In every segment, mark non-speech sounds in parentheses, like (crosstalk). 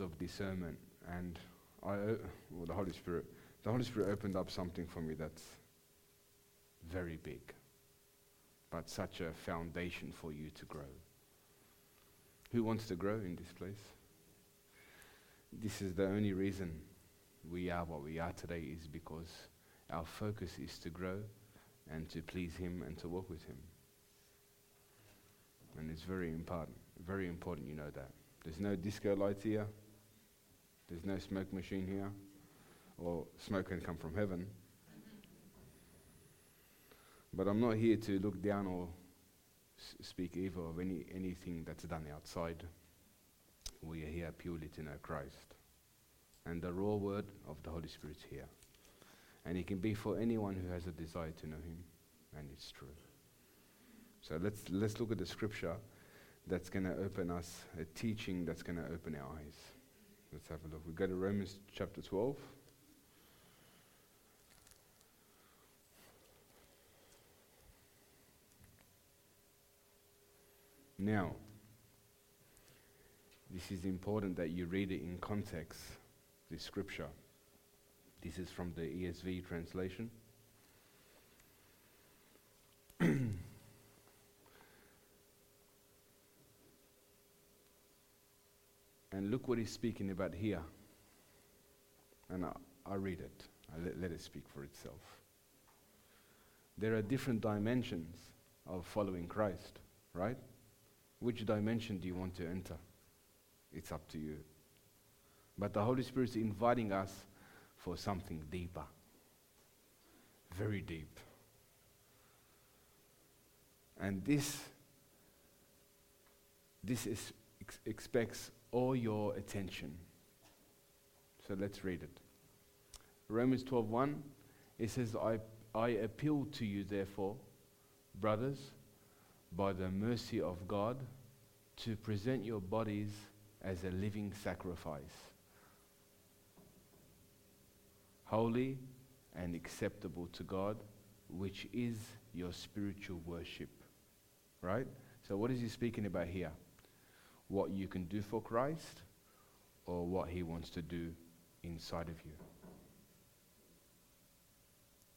of discernment, and I, o- well, the Holy Spirit, the Holy Spirit opened up something for me that's very big, but such a foundation for you to grow. Who wants to grow in this place? This is the only reason we are what we are today is because our focus is to grow and to please Him and to walk with Him. And it's very important. Very important you know that. There's no disco lights here. There's no smoke machine here. Or smoke can come from heaven. But I'm not here to look down or s- speak evil of any, anything that's done outside. We are here purely to know Christ. And the raw word of the Holy Spirit's here. And it can be for anyone who has a desire to know Him. And it's true. So let's, let's look at the scripture that's going to open us, a teaching that's going to open our eyes. Let's have a look. We go to Romans chapter 12. Now, this is important that you read it in context, this scripture. This is from the ESV translation. (clears throat) and look what he's speaking about here. And I, I read it, I let, let it speak for itself. There are different dimensions of following Christ, right? Which dimension do you want to enter? It's up to you. But the Holy Spirit is inviting us for something deeper, very deep. And this, this is, ex- expects all your attention. So let's read it. Romans 12:1 it says I I appeal to you therefore brothers by the mercy of God to present your bodies as a living sacrifice holy and acceptable to God which is your spiritual worship right so what is he speaking about here what you can do for Christ or what he wants to do inside of you.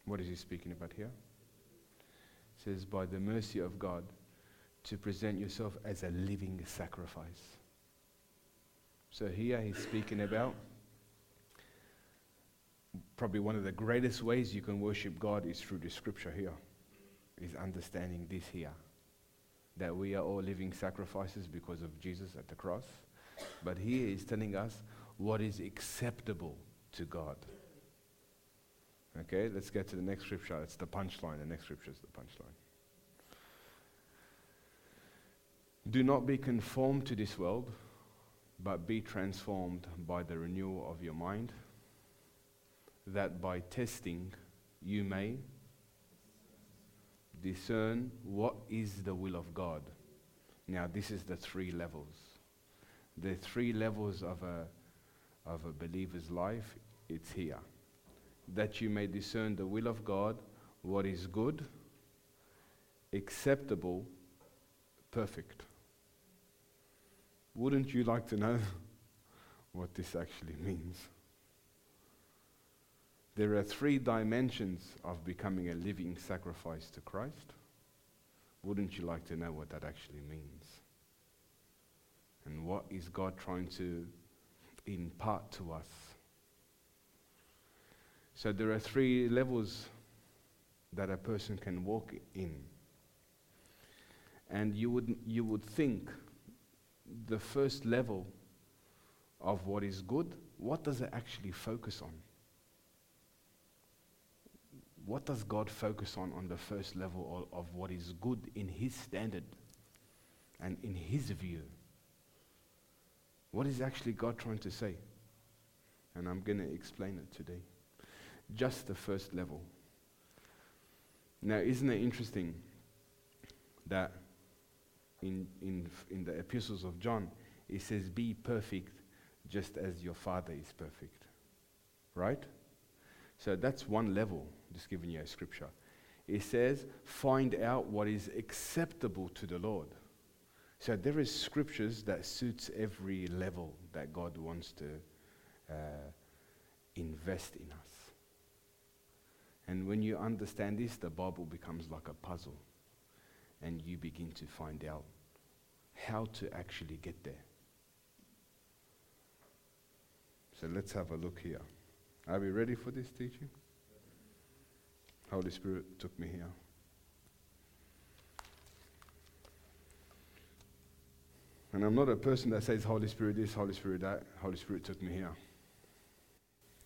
What is he speaking about here? It says, by the mercy of God, to present yourself as a living sacrifice. So here he's speaking about probably one of the greatest ways you can worship God is through the scripture here, is understanding this here. That we are all living sacrifices because of Jesus at the cross. But here he's telling us what is acceptable to God. Okay, let's get to the next scripture. It's the punchline. The next scripture is the punchline. Do not be conformed to this world, but be transformed by the renewal of your mind, that by testing you may discern what is the will of God. Now, this is the three levels. The three levels of a, of a believer's life, it's here. That you may discern the will of God, what is good, acceptable, perfect. Wouldn't you like to know (laughs) what this actually means? There are three dimensions of becoming a living sacrifice to Christ. Wouldn't you like to know what that actually means? And what is God trying to impart to us? So there are three levels that a person can walk in. And you would, you would think the first level of what is good, what does it actually focus on? What does God focus on on the first level of, of what is good in His standard and in His view? What is actually God trying to say? And I'm going to explain it today. Just the first level. Now, isn't it interesting that in, in, in the epistles of John, it says, Be perfect just as your Father is perfect. Right? So that's one level, just giving you a scripture. It says, Find out what is acceptable to the Lord. So there is scriptures that suits every level that God wants to uh, invest in us. And when you understand this, the Bible becomes like a puzzle. And you begin to find out how to actually get there. So let's have a look here. Are we ready for this teaching? Holy Spirit took me here. And I'm not a person that says Holy Spirit this, Holy Spirit that. Holy Spirit took me here.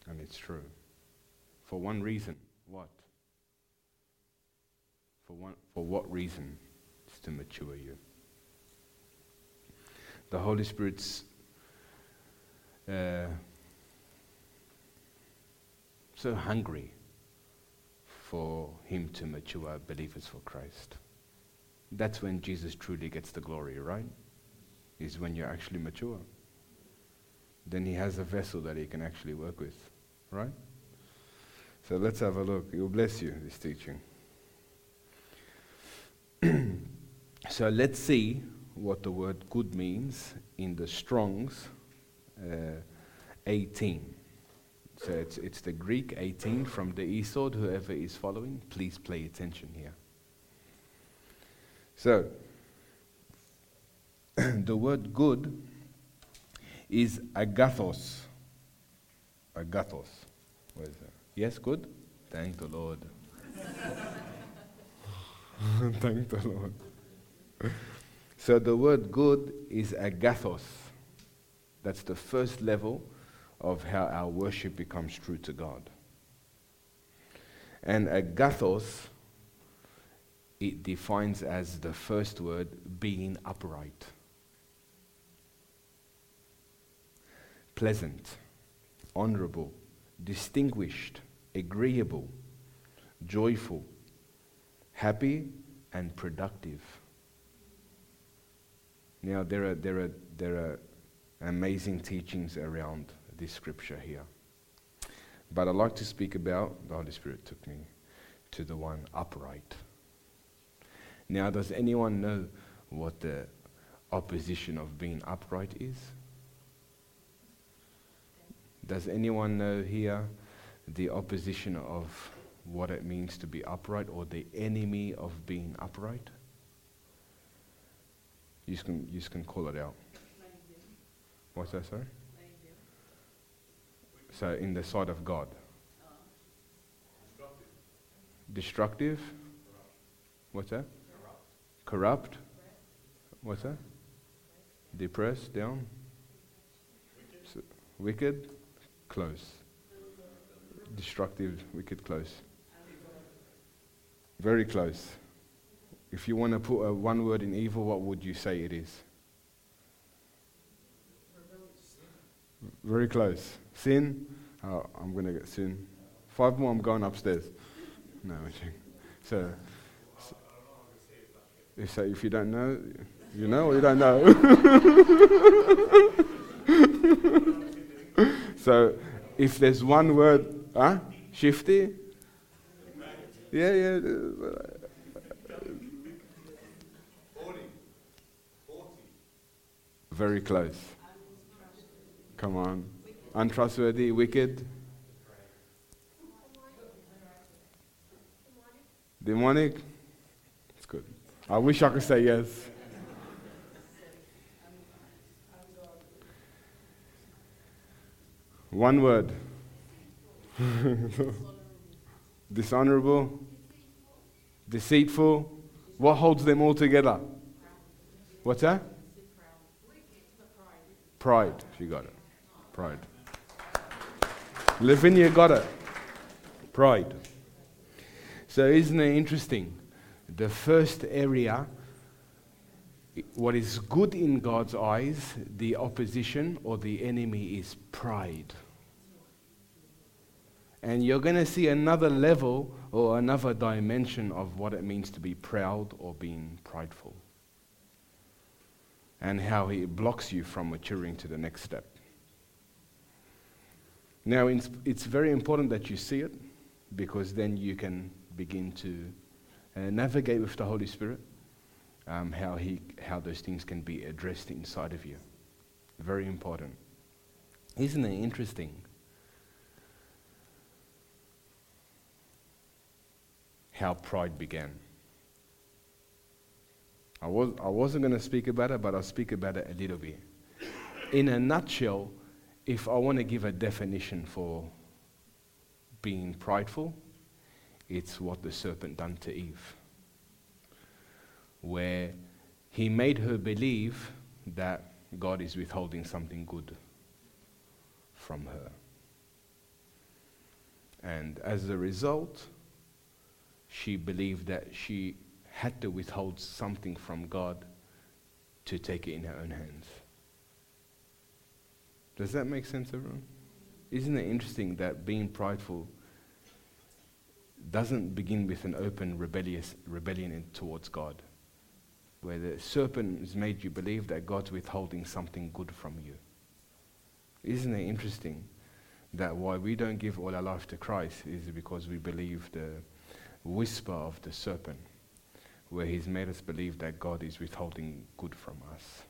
And it's true. For one reason. What? For, one, for what reason? It's to mature you. The Holy Spirit's uh, so hungry for Him to mature believers for Christ. That's when Jesus truly gets the glory, right? Is when you're actually mature. Then He has a vessel that He can actually work with, right? So let's have a look. He'll bless you, this teaching. (clears throat) so let's see what the word good means in the Strong's uh, 18. So it's, it's the Greek 18 from the e-Sword. Whoever is following, please pay attention here. So, (clears throat) the word good is agathos. Agathos. That? Yes, good? Thank the Lord. (laughs) Thank the Lord. So the word good is agathos. That's the first level of how our worship becomes true to God. And agathos, it defines as the first word being upright, pleasant, honorable, distinguished, agreeable, joyful, happy, and productive. Now, there are, there are, there are amazing teachings around this scripture here. But I'd like to speak about, the Holy Spirit took me to the one upright. Now, does anyone know what the opposition of being upright is? Does anyone know here the opposition of what it means to be upright or the enemy of being upright? You can, you can call it out. What's that, sorry? So, in the sight of God. Destructive. What's that? Corrupt. What's that? Depressed, down. wicked, close. Destructive, wicked, close. Very close. If you want to put a one word in evil, what would you say it is? Very close. Sin. Oh, I'm going to get sin. Five more, I'm going upstairs. No, i'm so, so if, if you don't know, you know or you don't know. (laughs) so if there's one word, huh? Shifty? Yeah, yeah. Very close. Come on. Untrustworthy, wicked. Demonic? It's good. I wish I could say yes. One word. (laughs) Dishonorable, deceitful. What holds them all together? What's that? Pride. She got it. Pride. Lavinia got it. Pride. So, isn't it interesting? The first area, what is good in God's eyes, the opposition or the enemy is pride. And you're going to see another level or another dimension of what it means to be proud or being prideful. And how it blocks you from maturing to the next step. Now, it's very important that you see it because then you can begin to uh, navigate with the Holy Spirit um, how, he, how those things can be addressed inside of you. Very important. Isn't it interesting? How pride began. I, was, I wasn't going to speak about it, but I'll speak about it a little bit. In a nutshell, if I want to give a definition for being prideful, it's what the serpent done to Eve. Where he made her believe that God is withholding something good from her. And as a result, she believed that she had to withhold something from God to take it in her own hands. Does that make sense, everyone? Isn't it interesting that being prideful doesn't begin with an open rebellious rebellion towards God, where the serpent has made you believe that God's withholding something good from you? Isn't it interesting that why we don't give all our life to Christ is because we believe the whisper of the serpent, where he's made us believe that God is withholding good from us.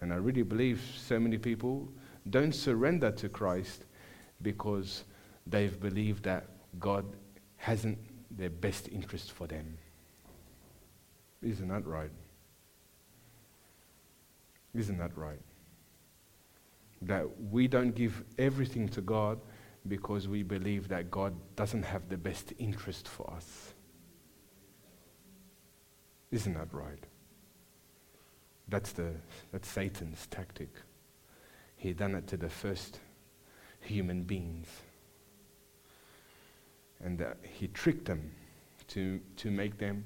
And I really believe so many people don't surrender to Christ because they've believed that God hasn't their best interest for them. Isn't that right? Isn't that right? That we don't give everything to God because we believe that God doesn't have the best interest for us. Isn't that right? That's, the, that's Satan's tactic. He done it to the first human beings. And uh, he tricked them to, to make them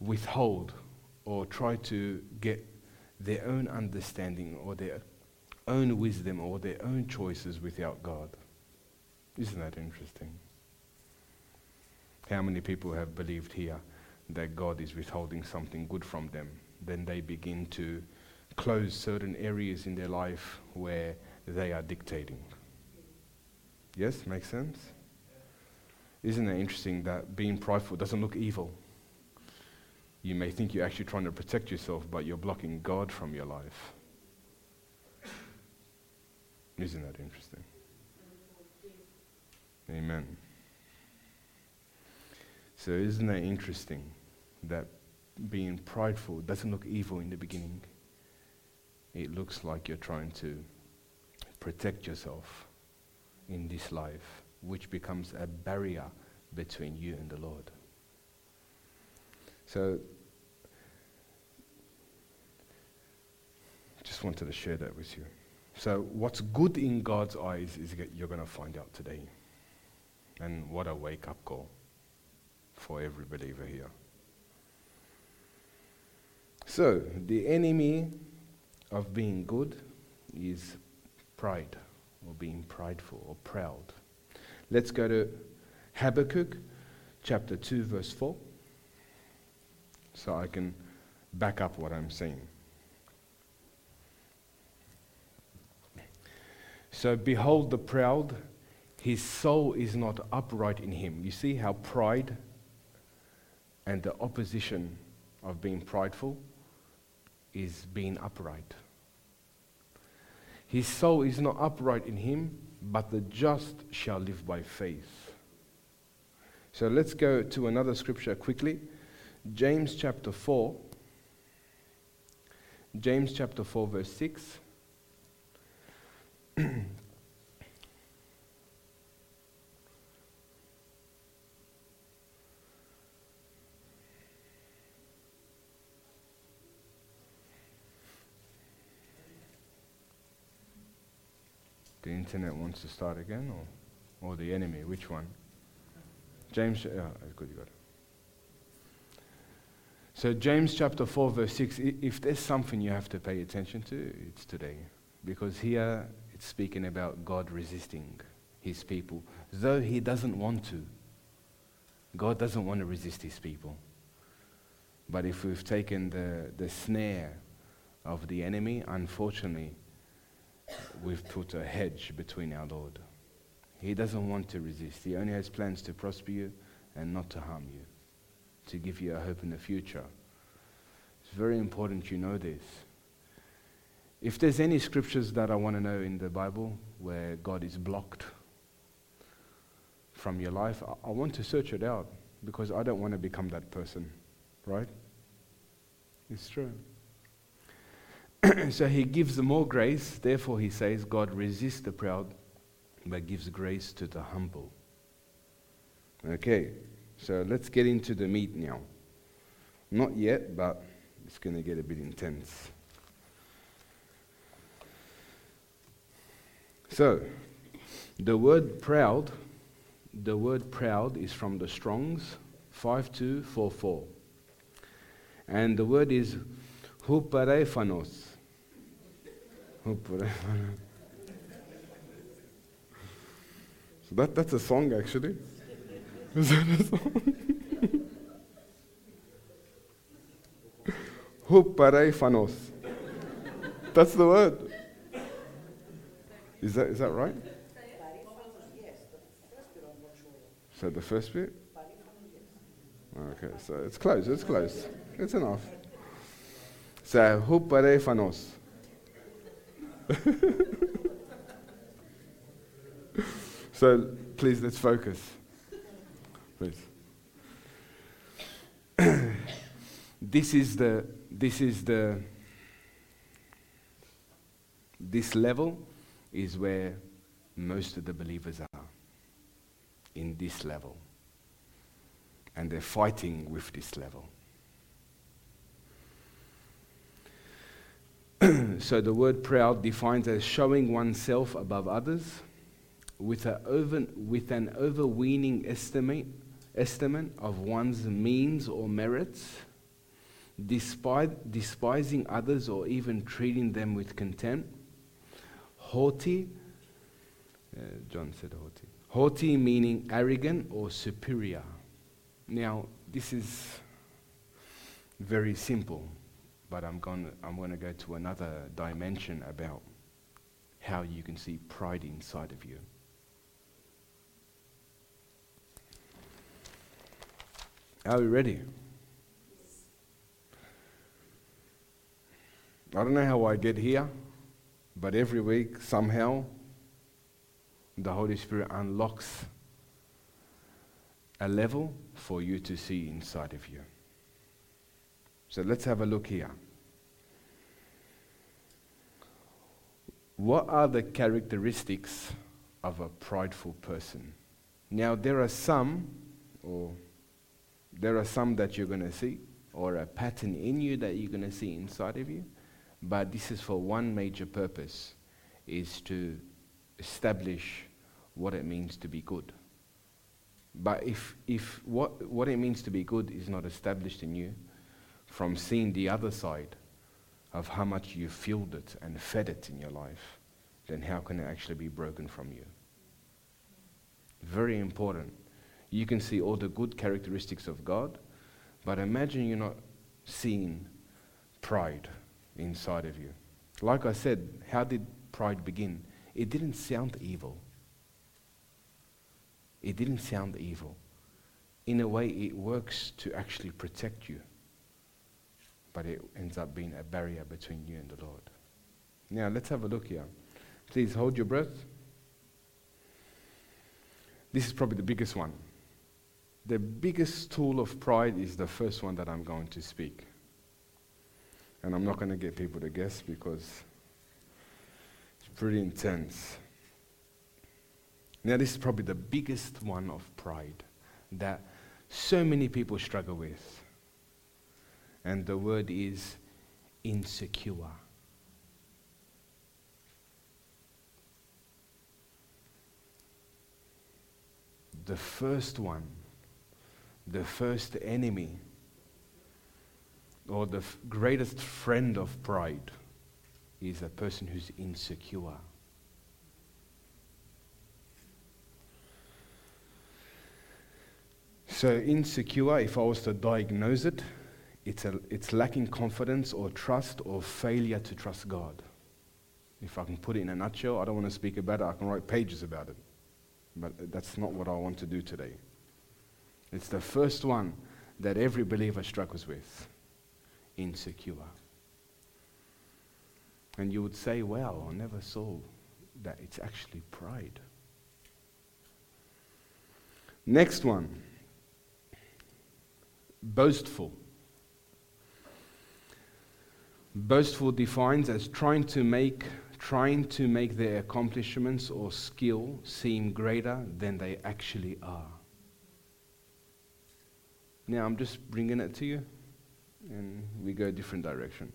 withhold or try to get their own understanding or their own wisdom or their own choices without God. Isn't that interesting? How many people have believed here that God is withholding something good from them? Then they begin to close certain areas in their life where they are dictating. Yes, makes sense? Isn't it interesting that being prideful doesn't look evil? You may think you're actually trying to protect yourself, but you're blocking God from your life. Isn't that interesting? Amen. So, isn't that interesting that being prideful doesn't look evil in the beginning? It looks like you're trying to protect yourself in this life, which becomes a barrier between you and the Lord. So, just wanted to share that with you. So, what's good in God's eyes is you're going to find out today. And what a wake up call for every believer here. So, the enemy of being good is pride, or being prideful, or proud. Let's go to Habakkuk chapter 2, verse 4, so I can back up what I'm saying. So, behold the proud, his soul is not upright in him. You see how pride and the opposition of being prideful is being upright. His soul is not upright in him, but the just shall live by faith. So let's go to another scripture quickly. James chapter 4. James chapter 4, verse 6. (clears throat) the internet wants to start again, or, or the enemy? Which one? James, yeah, good, good. So, James chapter 4, verse 6, if there's something you have to pay attention to, it's today. Because here it's speaking about God resisting his people, though he doesn't want to. God doesn't want to resist his people. But if we've taken the, the snare of the enemy, unfortunately, we've put a hedge between our Lord. He doesn't want to resist. He only has plans to prosper you and not to harm you, to give you a hope in the future. It's very important you know this. If there's any scriptures that I want to know in the Bible where God is blocked from your life, I, I want to search it out because I don't want to become that person, right? It's true. (clears throat) so he gives them more grace. Therefore, he says, God resists the proud, but gives grace to the humble. Okay, so let's get into the meat now. Not yet, but it's going to get a bit intense. So, the word proud, the word proud is from the Strongs 5244. And the word is huparefanos. Huparefanos. So that, that's a song actually. Is that a song? (laughs) Huparefanos. That's the word. Is that, is that right? So the first bit? Okay, so it's close, it's close. It's enough. So, huparefanos. (laughs) so, please, let's focus. Please. (clears throat) this is the, this is the, this level is where most of the believers are. In this level. And they're fighting with this level. (clears throat) so the word proud defines as showing oneself above others with, over, with an overweening estimate, estimate of one's means or merits, despite, despising others or even treating them with contempt, haughty, uh, John said haughty, haughty meaning arrogant or superior. Now, this is very simple, but I'm going I'm going to go to another dimension about how you can see pride inside of you. Are we ready? I don't know how I get here, but every week, somehow, the Holy Spirit unlocks a level for you to see inside of you. So let's have a look here. What are the characteristics of a prideful person? Now, there are some, or there are some that you're going to see, or a pattern in you that you're going to see inside of you. But this is for one major purpose, is to establish what it means to be good. But if, if what, what it means to be good is not established in you, from seeing the other side of how much you fueled it and fed it in your life, then how can it actually be broken from you? Very important you can see all the good characteristics of God, but imagine you're not seeing pride inside of you. Like I said, how did pride begin? It didn't sound evil. It didn't sound evil. In a way, it works to actually protect you, but it ends up being a barrier between you and the Lord. Now, let's have a look here. Please hold your breath. This is probably the biggest one. The biggest tool of pride is the first one that I'm going to speak. And I'm not going to get people to guess because it's pretty intense. Now, this is probably the biggest one of pride that so many people struggle with. And the word is insecure. The first one the first enemy or the f- greatest friend of pride is a person who's insecure. So, insecure, if I was to diagnose it, it's, a, it's lacking confidence or trust or failure to trust God. If I can put it in a nutshell, I don't want to speak about it, I can write pages about it. But that's not what I want to do today. It's the first one that every believer struggles with insecure. And you would say, well, I never saw that it's actually pride. Next one boastful. Boastful defines as trying to make trying to make their accomplishments or skill seem greater than they actually are. Now I'm just bringing it to you and we go a different direction.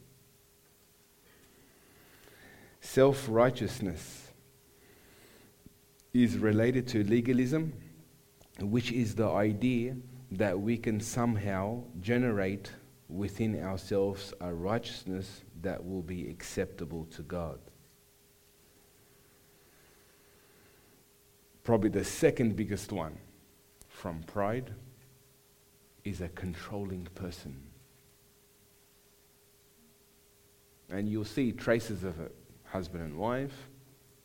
Self-righteousness is related to legalism, which is the idea that we can somehow generate within ourselves a righteousness that will be acceptable to God. Probably the second biggest one from pride is a controlling person. And you'll see traces of it husband and wife,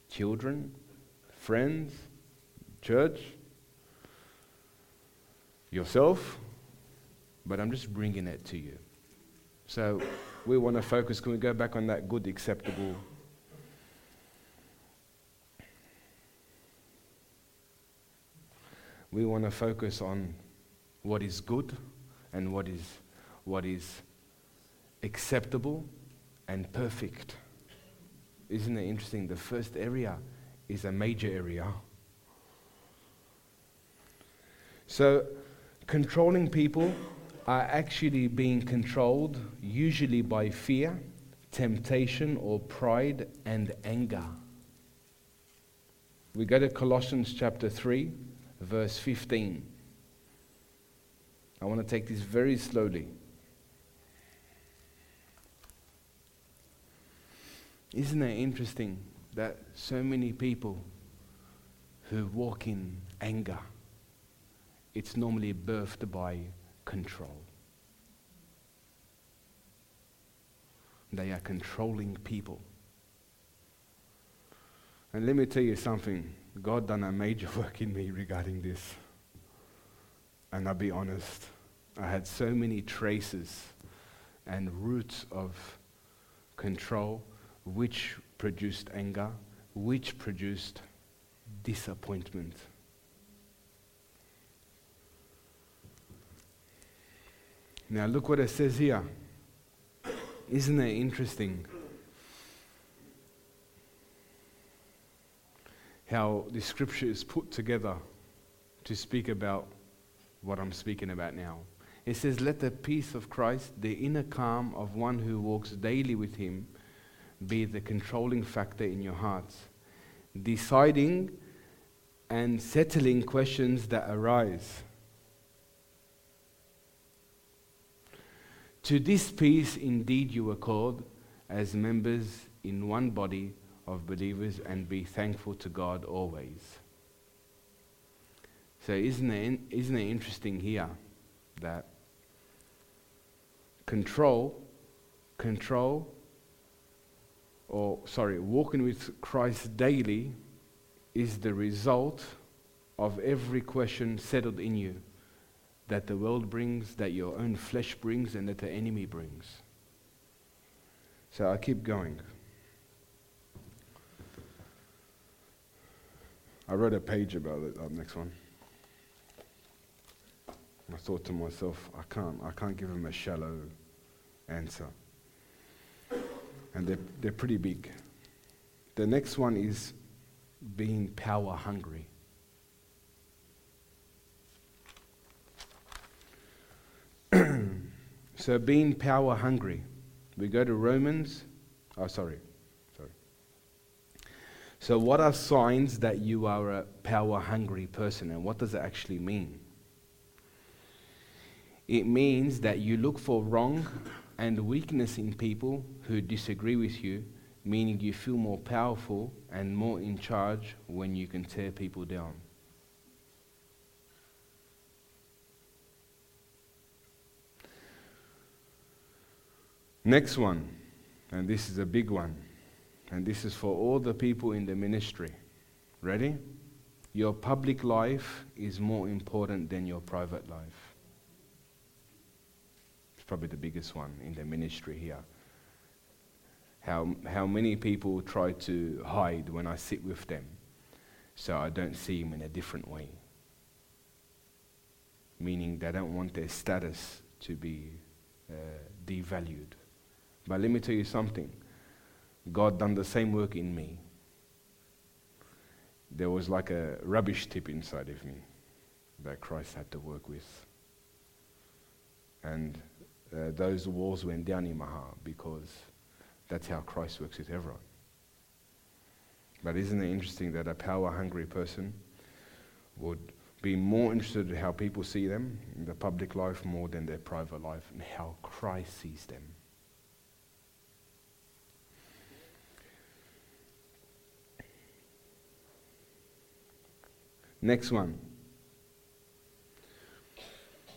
children, friends, church, yourself, but I'm just bringing it to you. So we want to focus. Can we go back on that good, acceptable? We want to focus on what is good and what is, what is acceptable and perfect. Isn't it interesting? The first area is a major area. So, controlling people are actually being controlled usually by fear, temptation, or pride and anger. We go to Colossians chapter 3, verse 15. I want to take this very slowly. Isn't it interesting that so many people who walk in anger, it's normally birthed by control. They are controlling people. And let me tell you something God done a major (laughs) work in me regarding this. And I'll be honest, I had so many traces and roots of control which produced anger, which produced disappointment. Now, look what it says here. Isn't it interesting? How the scripture is put together to speak about what I'm speaking about now. It says, Let the peace of Christ, the inner calm of one who walks daily with him, be the controlling factor in your hearts, deciding and settling questions that arise. To this peace, indeed, you were called as members in one body of believers, and be thankful to God always. So, isn't it, isn't it interesting here that control, control, or sorry, walking with Christ daily is the result of every question settled in you that the world brings, that your own flesh brings, and that the enemy brings. So I keep going. I wrote a page about it, that next one. I thought to myself, I can't, I can't give him a shallow answer. And they're, they're pretty big. The next one is being power hungry. (clears throat) so being power hungry. We go to Romans. Oh, sorry. Sorry. So, what are signs that you are a power hungry person, and what does it actually mean? It means that you look for wrong and weakness in people who disagree with you, meaning you feel more powerful and more in charge when you can tear people down. Next one, and this is a big one, and this is for all the people in the ministry. Ready? Your public life is more important than your private life. It's probably the biggest one in the ministry here. How, how many people try to hide when I sit with them so I don't see them in a different way. Meaning they don't want their status to be uh, devalued. But let me tell you something God done the same work in me. There was like a rubbish tip inside of me that Christ had to work with. And uh, those walls went down in my heart because that's how Christ works with everyone. But isn't it interesting that a power hungry person would be more interested in how people see them in the public life more than their private life and how Christ sees them? Next one.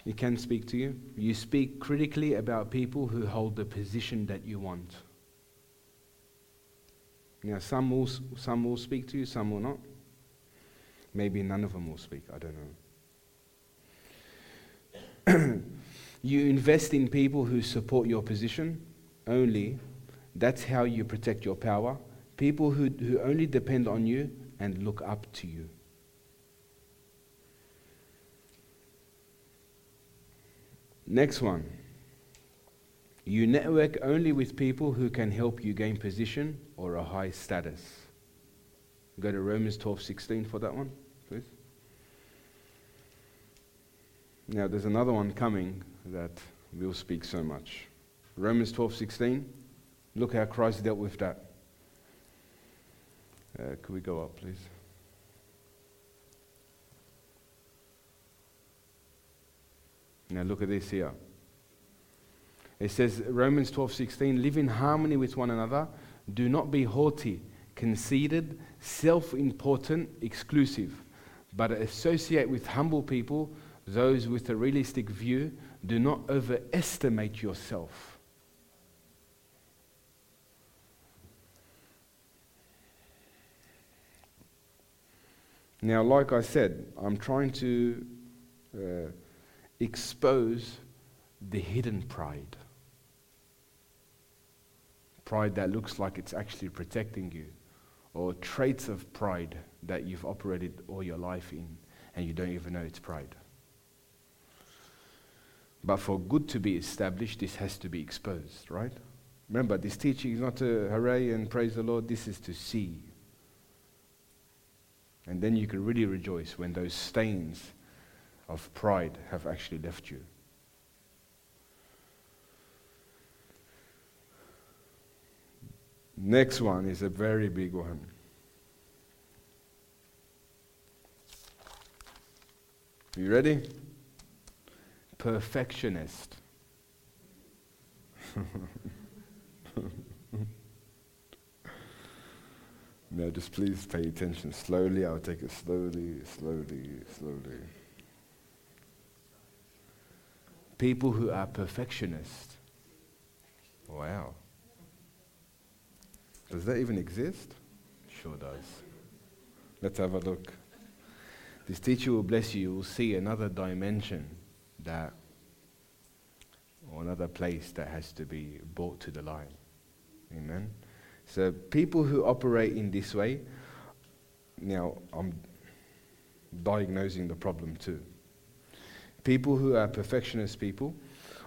He can speak to you. You speak critically about people who hold the position that you want. Now, some will, some will speak to you, some will not. Maybe none of them will speak, I don't know. (clears throat) you invest in people who support your position only. That's how you protect your power. People who, who only depend on you and look up to you. Next one. You network only with people who can help you gain position or a high status. Go to Romans 12:16 for that one, please. Now there's another one coming that will speak so much. Romans 12:16. Look how Christ dealt with that. Uh, could we go up, please? Now look at this here. It says Romans 12:16, live in harmony with one another, do not be haughty, conceited, self-important, exclusive, but associate with humble people, those with a realistic view, do not overestimate yourself. Now, like I said, I'm trying to uh, expose the hidden pride. Pride that looks like it's actually protecting you, or traits of pride that you've operated all your life in and you don't even know it's pride. But for good to be established, this has to be exposed, right? Remember, this teaching is not to hooray and praise the Lord, this is to see. And then you can really rejoice when those stains of pride have actually left you. Next one is a very big one. You ready? Perfectionist. (laughs) now, just please pay attention slowly. I'll take it slowly, slowly, slowly people who are perfectionists. Wow. Does that even exist? Sure does. Let's have a look. This teacher will bless you. You will see another dimension that, or another place that has to be brought to the light. Amen. So people who operate in this way, now I'm diagnosing the problem too. People who are perfectionist people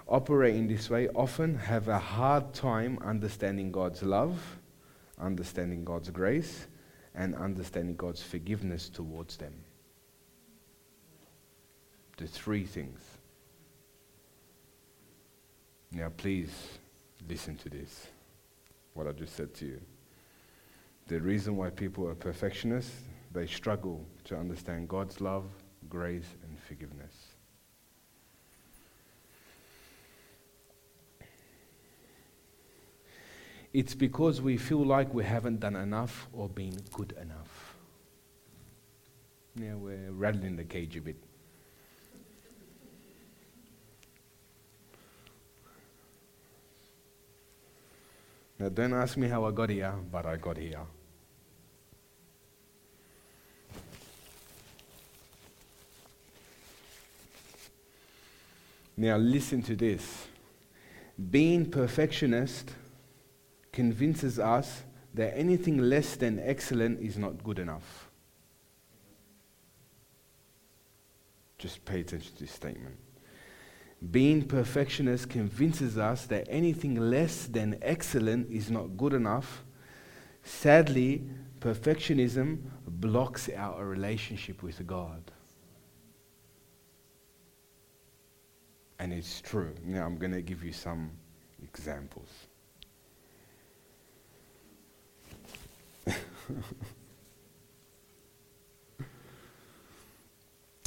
operate in this way often have a hard time understanding God's love, understanding God's grace, and understanding God's forgiveness towards them. The three things. Now, please listen to this, what I just said to you. The reason why people are perfectionists, they struggle to understand God's love, grace, and forgiveness. It's because we feel like we haven't done enough or been good enough. Yeah, we're rattling the cage a bit. Now, don't ask me how I got here, but I got here. Now, listen to this. Being perfectionist convinces us that anything less than excellent is not good enough. Just pay attention to this statement. Being perfectionist convinces us that anything less than excellent is not good enough. Sadly, perfectionism blocks our relationship with God. And it's true. Now, I'm going to give you some examples. (laughs)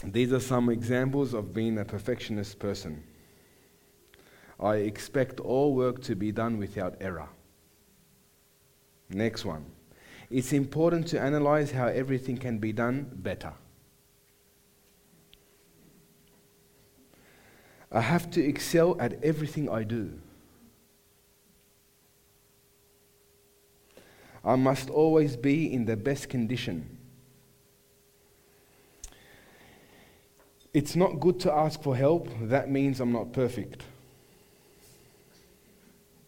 These are some examples of being a perfectionist person. I expect all work to be done without error. Next one. It's important to analyze how everything can be done better. I have to excel at everything I do. I must always be in the best condition. It's not good to ask for help. That means I'm not perfect.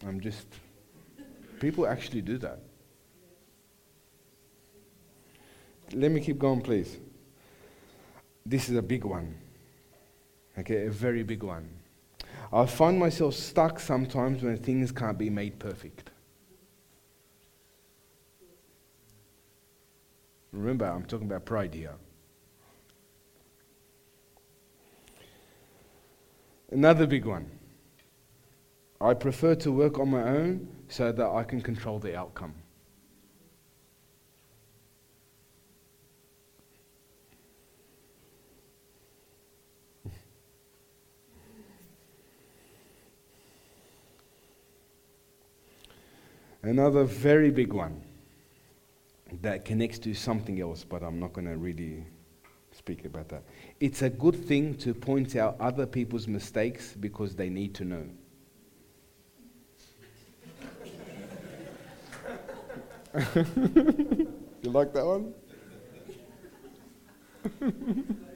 I'm just. People actually do that. Let me keep going, please. This is a big one. Okay, a very big one. I find myself stuck sometimes when things can't be made perfect. Remember, I'm talking about pride here. Another big one. I prefer to work on my own so that I can control the outcome. Another very big one that connects to something else, but I'm not going to really speak about that. It's a good thing to point out other people's mistakes because they need to know. (laughs) you like that one? (laughs)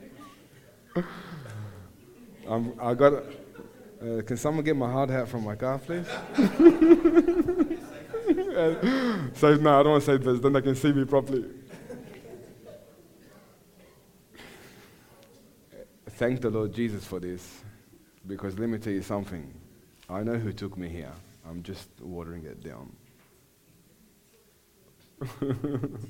I'm, I got. Uh, can someone get my hard hat from my car, please? (laughs) (laughs) say no, I don't want to say this. Then they can see me properly. Thank the Lord Jesus for this, because let me tell you something. I know who took me here. I'm just watering it down. (laughs)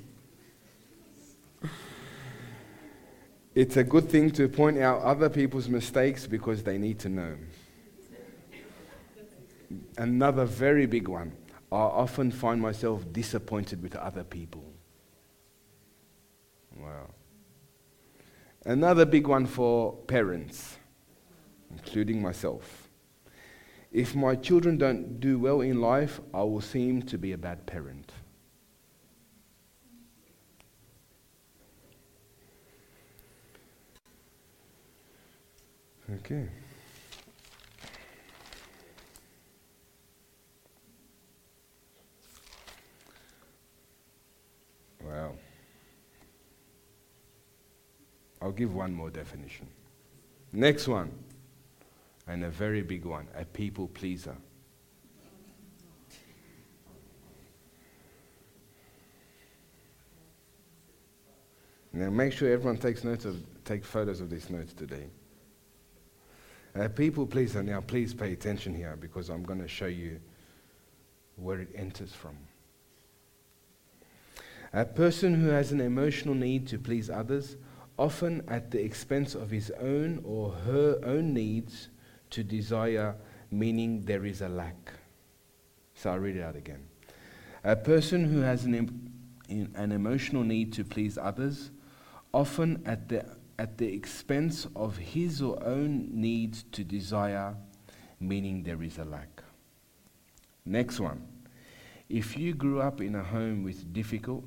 it's a good thing to point out other people's mistakes because they need to know. Another very big one. I often find myself disappointed with other people. Wow. Another big one for parents, including myself. If my children don't do well in life, I will seem to be a bad parent. Okay. Well, I'll give one more definition. Next one, and a very big one a people pleaser. Now make sure everyone takes notes of take photos of these notes today. A people pleaser. Now please pay attention here because I'm going to show you where it enters from. A person who has an emotional need to please others, often at the expense of his own or her own needs to desire, meaning there is a lack. So I'll read it out again. A person who has an, em- an emotional need to please others, often at the, at the expense of his or own needs to desire, meaning there is a lack. Next one. If you grew up in a home with difficult,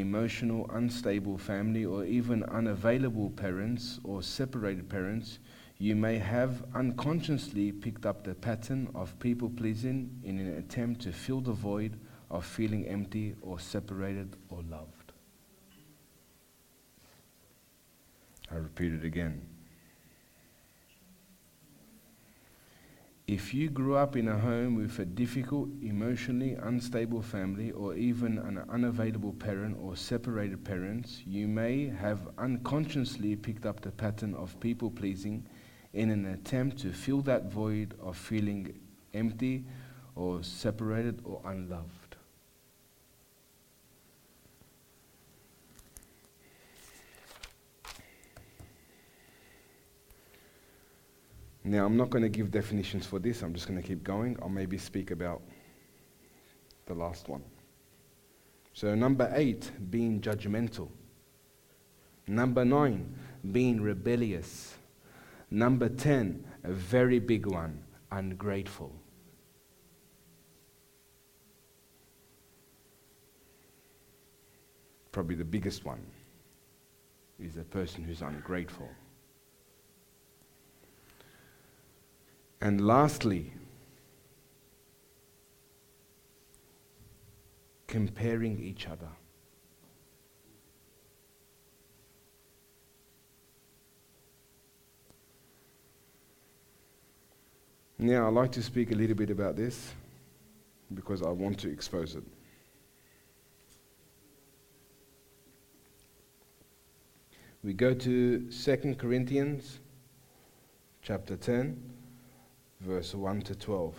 emotional, unstable family, or even unavailable parents or separated parents, you may have unconsciously picked up the pattern of people pleasing in an attempt to fill the void of feeling empty or separated or loved. I repeat it again. If you grew up in a home with a difficult, emotionally unstable family, or even an unavailable parent or separated parents, you may have unconsciously picked up the pattern of people pleasing in an attempt to fill that void of feeling empty or separated or unloved. Now, I'm not going to give definitions for this, I'm just going to keep going. I'll maybe speak about the last one. So, number eight, being judgmental. Number nine, being rebellious. Number 10, a very big one, ungrateful. Probably the biggest one is a person who's ungrateful. And lastly, comparing each other. Now, I'd like to speak a little bit about this because I want to expose it. We go to 2 Corinthians chapter 10 verse 1 to 12.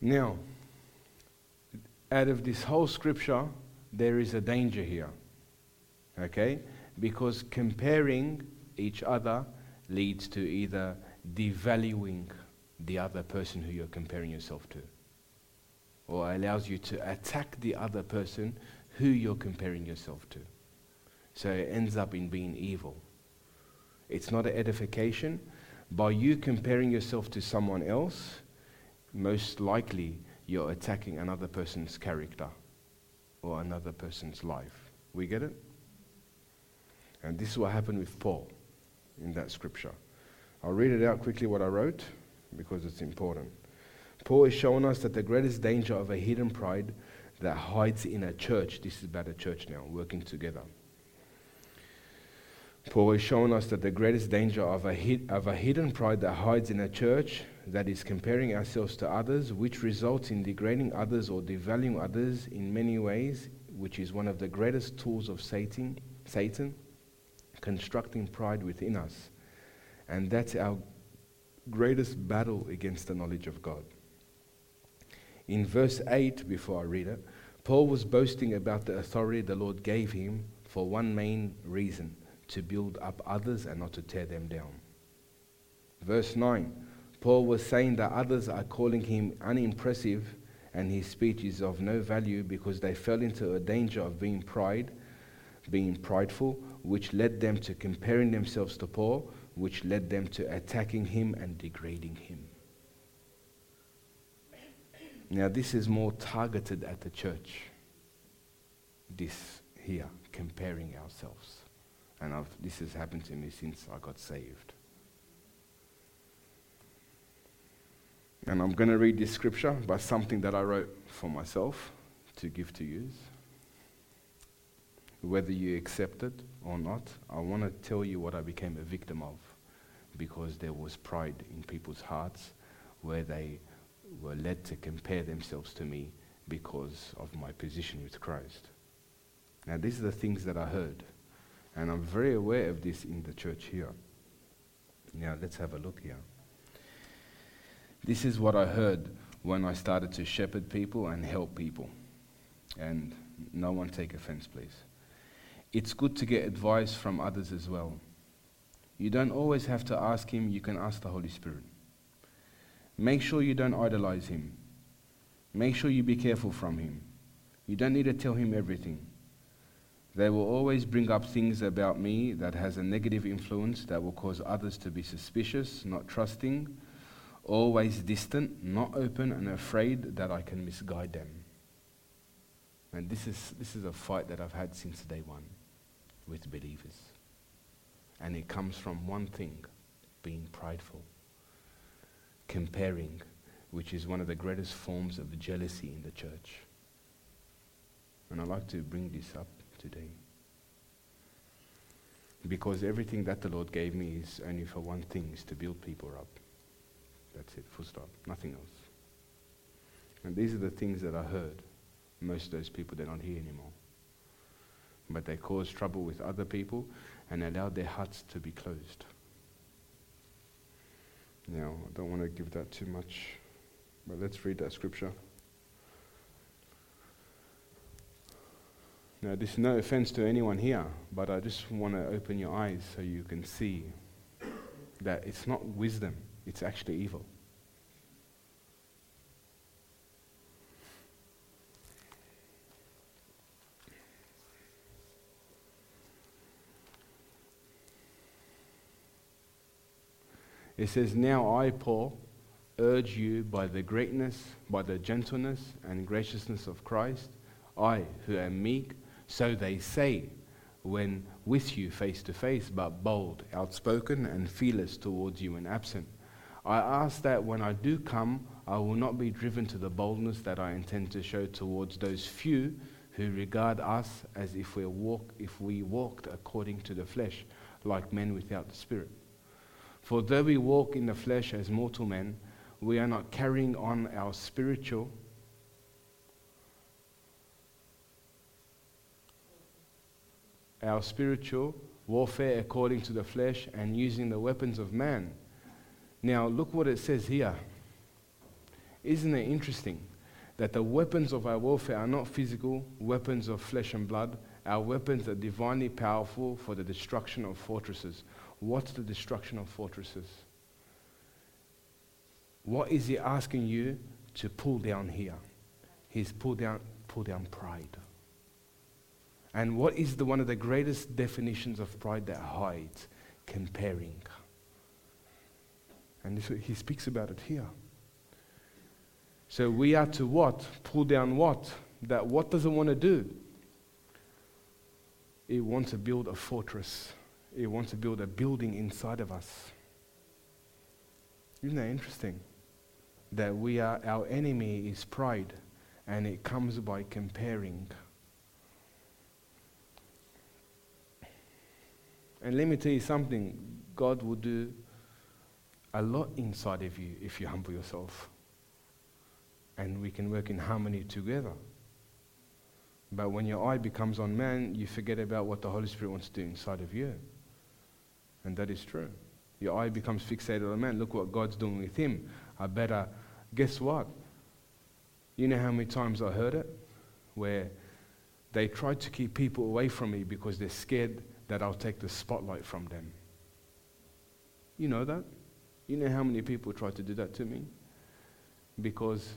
Now, out of this whole scripture, there is a danger here. Okay? Because comparing each other leads to either devaluing the other person who you're comparing yourself to or allows you to attack the other person who you're comparing yourself to. So it ends up in being evil. It's not an edification. By you comparing yourself to someone else, most likely you're attacking another person's character or another person's life. We get it? And this is what happened with Paul in that scripture. I'll read it out quickly what I wrote because it's important. Paul is showing us that the greatest danger of a hidden pride that hides in a church, this is about a church now, working together. Paul is showing us that the greatest danger of a, hid, of a hidden pride that hides in a church that is comparing ourselves to others, which results in degrading others or devaluing others in many ways, which is one of the greatest tools of Satan, Satan constructing pride within us. And that's our greatest battle against the knowledge of God. In verse 8, before I read it, Paul was boasting about the authority the Lord gave him for one main reason to build up others and not to tear them down. Verse 9, Paul was saying that others are calling him unimpressive and his speech is of no value because they fell into a danger of being pride, being prideful, which led them to comparing themselves to Paul, which led them to attacking him and degrading him. Now, this is more targeted at the church. This here, comparing ourselves. And I've, this has happened to me since I got saved. And I'm going to read this scripture by something that I wrote for myself to give to you. Whether you accept it or not, I want to tell you what I became a victim of because there was pride in people's hearts where they were led to compare themselves to me because of my position with Christ. Now, these are the things that I heard, and I'm very aware of this in the church here. Now, let's have a look here. This is what I heard when I started to shepherd people and help people. And no one take offense, please. It's good to get advice from others as well. You don't always have to ask Him, you can ask the Holy Spirit. Make sure you don't idolize him. Make sure you be careful from him. You don't need to tell him everything. They will always bring up things about me that has a negative influence that will cause others to be suspicious, not trusting, always distant, not open, and afraid that I can misguide them. And this is, this is a fight that I've had since day one with believers. And it comes from one thing being prideful comparing, which is one of the greatest forms of jealousy in the church. And I'd like to bring this up today. Because everything that the Lord gave me is only for one thing, is to build people up. That's it, full stop, nothing else. And these are the things that I heard. Most of those people, they're not here anymore. But they caused trouble with other people and allowed their hearts to be closed. Now, I don't want to give that too much, but let's read that scripture. Now, this is no offense to anyone here, but I just want to open your eyes so you can see that it's not wisdom, it's actually evil. It says, Now I, Paul, urge you by the greatness, by the gentleness and graciousness of Christ, I, who am meek, so they say, when with you face to face, but bold, outspoken, and fearless towards you when absent. I ask that when I do come, I will not be driven to the boldness that I intend to show towards those few who regard us as if we, walk, if we walked according to the flesh, like men without the Spirit. For though we walk in the flesh as mortal men, we are not carrying on our spiritual our spiritual warfare according to the flesh and using the weapons of man. Now, look what it says here. Isn't it interesting that the weapons of our warfare are not physical weapons of flesh and blood? Our weapons are divinely powerful for the destruction of fortresses. What's the destruction of fortresses? What is he asking you to pull down here? He's pull down, pull down pride. And what is the, one of the greatest definitions of pride that hides? Comparing. And this, he speaks about it here. So we are to what? Pull down what? That what doesn't want to do? It wants to build a fortress. It wants to build a building inside of us. Isn't that interesting? That we are, our enemy is pride, and it comes by comparing. And let me tell you something God will do a lot inside of you if you humble yourself. And we can work in harmony together. But when your eye becomes on man, you forget about what the Holy Spirit wants to do inside of you. And that is true. Your eye becomes fixated on man. Look what God's doing with him. I better, guess what? You know how many times I heard it? Where they tried to keep people away from me because they're scared that I'll take the spotlight from them. You know that? You know how many people try to do that to me? Because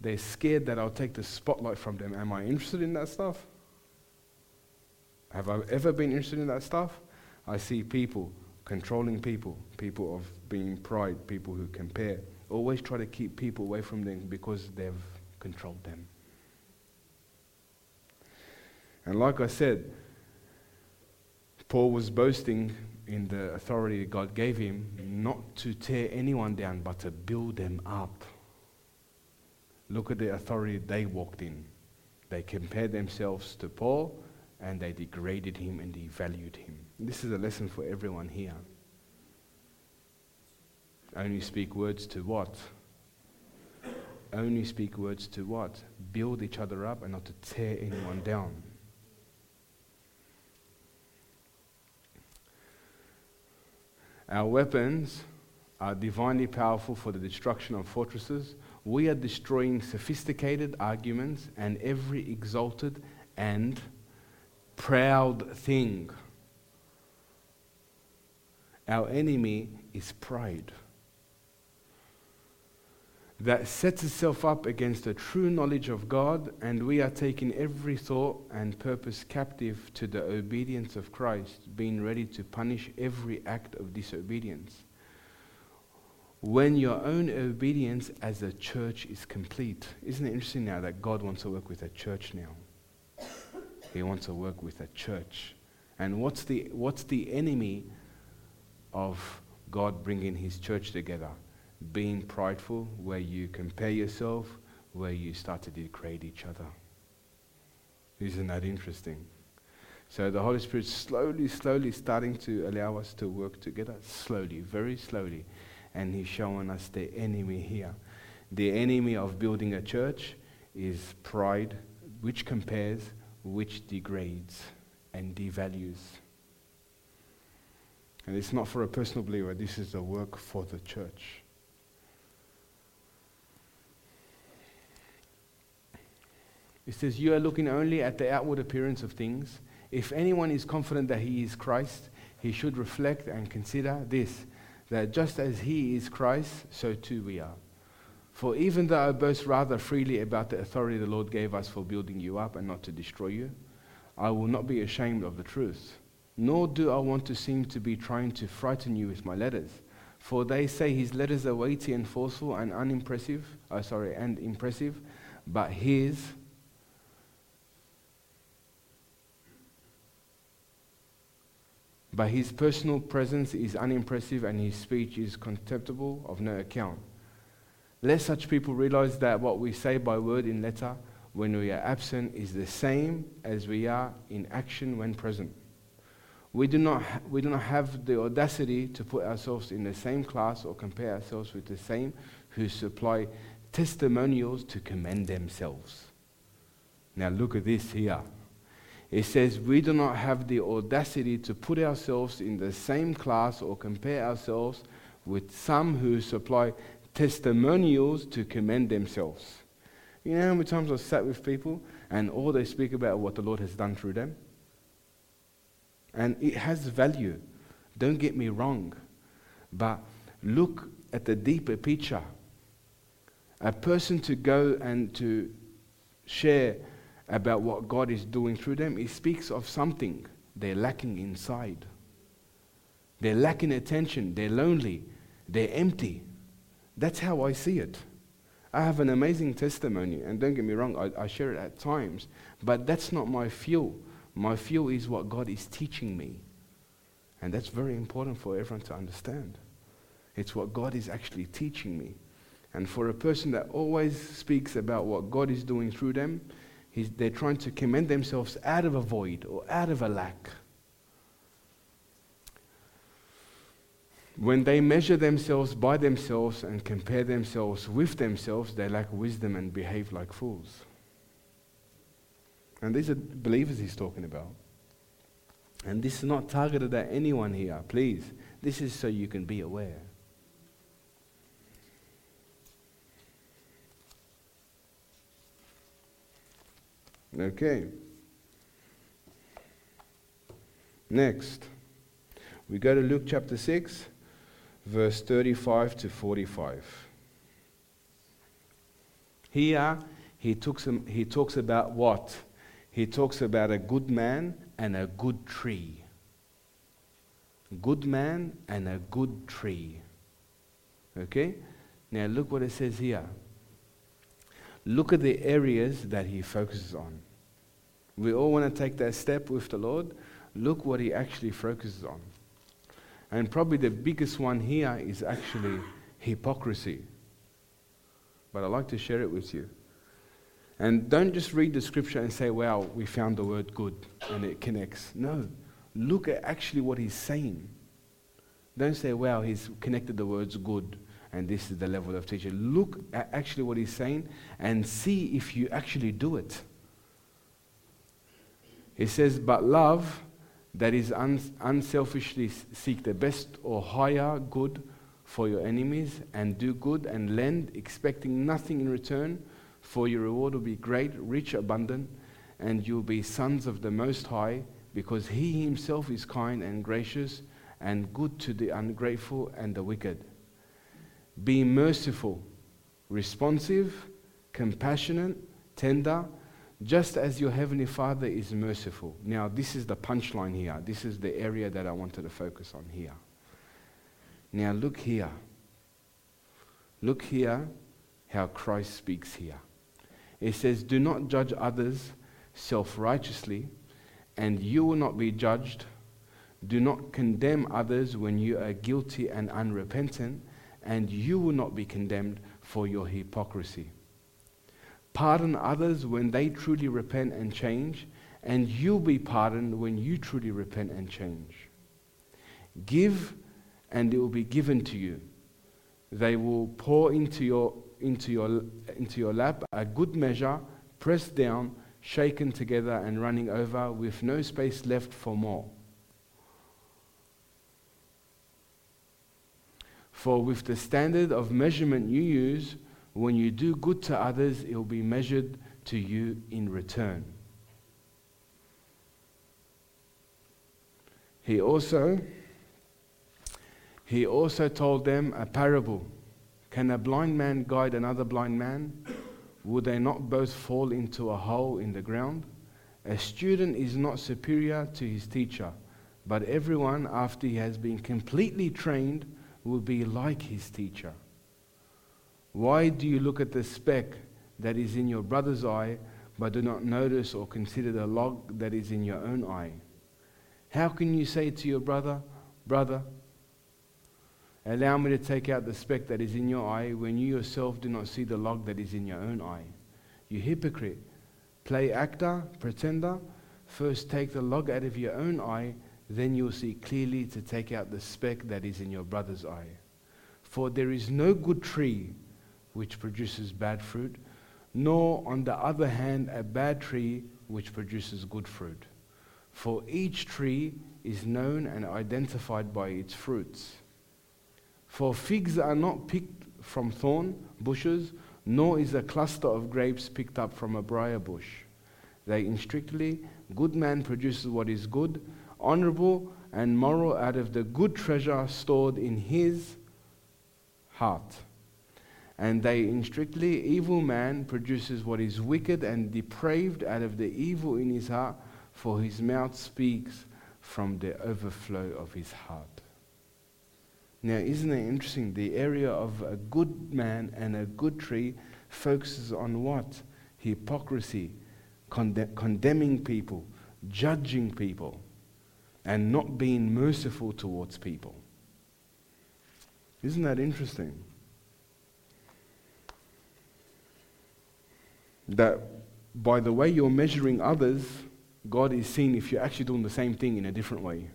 they're scared that I'll take the spotlight from them. Am I interested in that stuff? Have I ever been interested in that stuff? I see people controlling people, people of being pride, people who compare, always try to keep people away from them because they've controlled them. And like I said, Paul was boasting in the authority God gave him not to tear anyone down, but to build them up. Look at the authority they walked in. They compared themselves to Paul and they degraded him and devalued him. This is a lesson for everyone here. Only speak words to what? Only speak words to what? Build each other up and not to tear anyone down. Our weapons are divinely powerful for the destruction of fortresses. We are destroying sophisticated arguments and every exalted and proud thing our enemy is pride that sets itself up against the true knowledge of God, and we are taking every thought and purpose captive to the obedience of Christ, being ready to punish every act of disobedience. When your own obedience as a church is complete, isn't it interesting now that God wants to work with a church now? He wants to work with a church. And what's the, what's the enemy of God bringing his church together. Being prideful, where you compare yourself, where you start to degrade each other. Isn't that interesting? So the Holy Spirit slowly, slowly starting to allow us to work together. Slowly, very slowly. And He's showing us the enemy here. The enemy of building a church is pride, which compares, which degrades and devalues. And it's not for a personal believer, this is a work for the church. It says, You are looking only at the outward appearance of things. If anyone is confident that he is Christ, he should reflect and consider this that just as he is Christ, so too we are. For even though I boast rather freely about the authority the Lord gave us for building you up and not to destroy you, I will not be ashamed of the truth. Nor do I want to seem to be trying to frighten you with my letters. For they say his letters are weighty and forceful and unimpressive, oh, sorry, and impressive, but his But his personal presence is unimpressive and his speech is contemptible of no account. Let such people realize that what we say by word in letter when we are absent is the same as we are in action when present. We do, not we do not have the audacity to put ourselves in the same class or compare ourselves with the same who supply testimonials to commend themselves. Now, look at this here. It says, We do not have the audacity to put ourselves in the same class or compare ourselves with some who supply testimonials to commend themselves. You know how many times I've sat with people and all they speak about what the Lord has done through them? And it has value. Don't get me wrong. But look at the deeper picture. A person to go and to share about what God is doing through them, it speaks of something they're lacking inside. They're lacking attention, they're lonely, they're empty. That's how I see it. I have an amazing testimony, and don't get me wrong, I, I share it at times, but that's not my fuel. My fuel is what God is teaching me. And that's very important for everyone to understand. It's what God is actually teaching me. And for a person that always speaks about what God is doing through them, they're trying to commend themselves out of a void or out of a lack. When they measure themselves by themselves and compare themselves with themselves, they lack wisdom and behave like fools. And these are believers he's talking about. And this is not targeted at anyone here, please. This is so you can be aware. Okay. Next, we go to Luke chapter 6, verse 35 to 45. Here, he, some, he talks about what? He talks about a good man and a good tree. Good man and a good tree. Okay? Now look what it says here. Look at the areas that he focuses on. We all want to take that step with the Lord. Look what he actually focuses on. And probably the biggest one here is actually hypocrisy. But I'd like to share it with you. And don't just read the scripture and say, wow, we found the word good and it connects. No. Look at actually what he's saying. Don't say, wow, he's connected the words good and this is the level of teacher. Look at actually what he's saying and see if you actually do it. He says, But love that is un- unselfishly seek the best or higher good for your enemies and do good and lend, expecting nothing in return, for your reward will be great, rich, abundant, and you'll be sons of the Most High, because He Himself is kind and gracious and good to the ungrateful and the wicked. Be merciful, responsive, compassionate, tender, just as your heavenly Father is merciful. Now, this is the punchline here. This is the area that I wanted to focus on here. Now, look here. Look here how Christ speaks here. It says, Do not judge others self righteously, and you will not be judged. Do not condemn others when you are guilty and unrepentant, and you will not be condemned for your hypocrisy. Pardon others when they truly repent and change, and you'll be pardoned when you truly repent and change. Give, and it will be given to you. They will pour into your, into your, into your lap a good measure, pressed down, shaken together, and running over, with no space left for more. For with the standard of measurement you use, when you do good to others, it will be measured to you in return. He also he also told them a parable. Can a blind man guide another blind man? Would they not both fall into a hole in the ground? A student is not superior to his teacher, but everyone, after he has been completely trained, will be like his teacher. Why do you look at the speck that is in your brother's eye, but do not notice or consider the log that is in your own eye? How can you say to your brother, Brother, allow me to take out the speck that is in your eye when you yourself do not see the log that is in your own eye? You hypocrite. Play actor, pretender. First take the log out of your own eye, then you'll see clearly to take out the speck that is in your brother's eye. For there is no good tree which produces bad fruit, nor, on the other hand, a bad tree which produces good fruit. For each tree is known and identified by its fruits. For figs are not picked from thorn bushes, nor is a cluster of grapes picked up from a briar bush. They instructly, good man produces what is good, honorable and moral out of the good treasure stored in his heart. And they instructly, evil man produces what is wicked and depraved out of the evil in his heart for his mouth speaks from the overflow of his heart. Now, isn't it interesting? The area of a good man and a good tree focuses on what? Hypocrisy, conde- condemning people, judging people, and not being merciful towards people. Isn't that interesting? That by the way you're measuring others, God is seeing if you're actually doing the same thing in a different way.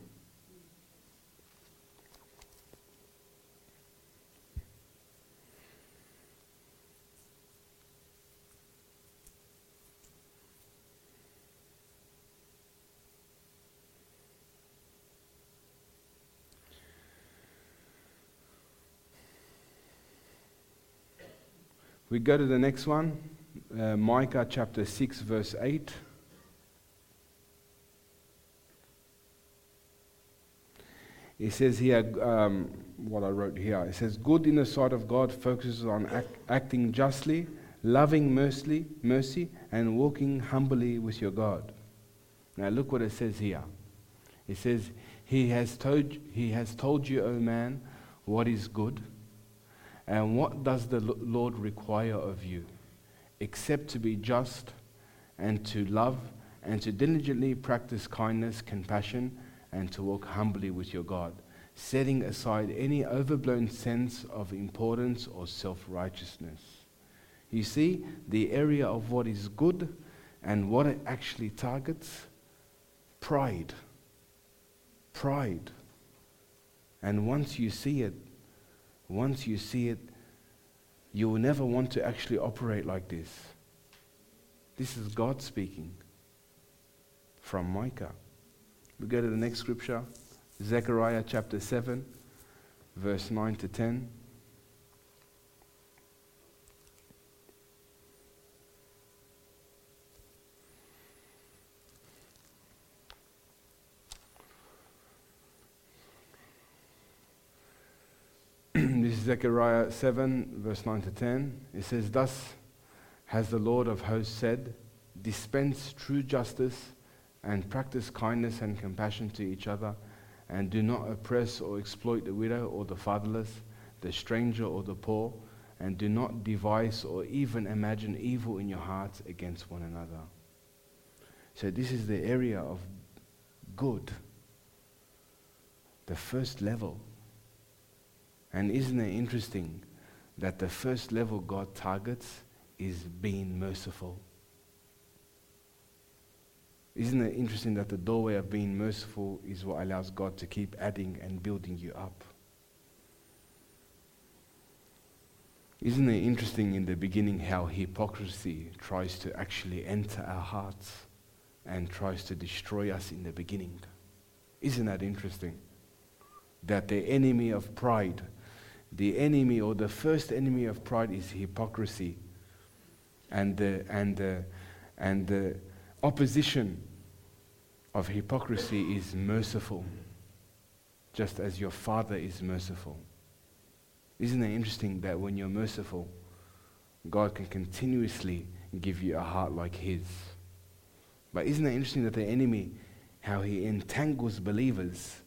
We go to the next one, uh, Micah chapter 6, verse 8. He says here, um, what I wrote here, it says, Good in the sight of God focuses on act, acting justly, loving mercy, mercy, and walking humbly with your God. Now look what it says here. It says, He has told, he has told you, O man, what is good. And what does the Lord require of you? Except to be just and to love and to diligently practice kindness, compassion, and to walk humbly with your God, setting aside any overblown sense of importance or self righteousness. You see, the area of what is good and what it actually targets pride. Pride. And once you see it, once you see it, you will never want to actually operate like this. This is God speaking from Micah. We go to the next scripture, Zechariah chapter 7, verse 9 to 10. (clears throat) this is Zechariah 7, verse 9 to 10. It says, Thus has the Lord of hosts said, Dispense true justice and practice kindness and compassion to each other, and do not oppress or exploit the widow or the fatherless, the stranger or the poor, and do not devise or even imagine evil in your hearts against one another. So, this is the area of good, the first level. And isn't it interesting that the first level God targets is being merciful. Isn't it interesting that the doorway of being merciful is what allows God to keep adding and building you up? Isn't it interesting in the beginning how hypocrisy tries to actually enter our hearts and tries to destroy us in the beginning? Isn't that interesting? That the enemy of pride, the enemy or the first enemy of pride is hypocrisy. And the, and the, and the opposition of hypocrisy is merciful, just as your Father is merciful. Isn't it interesting that when you're merciful, God can continuously give you a heart like His? But isn't it interesting that the enemy, how he entangles believers?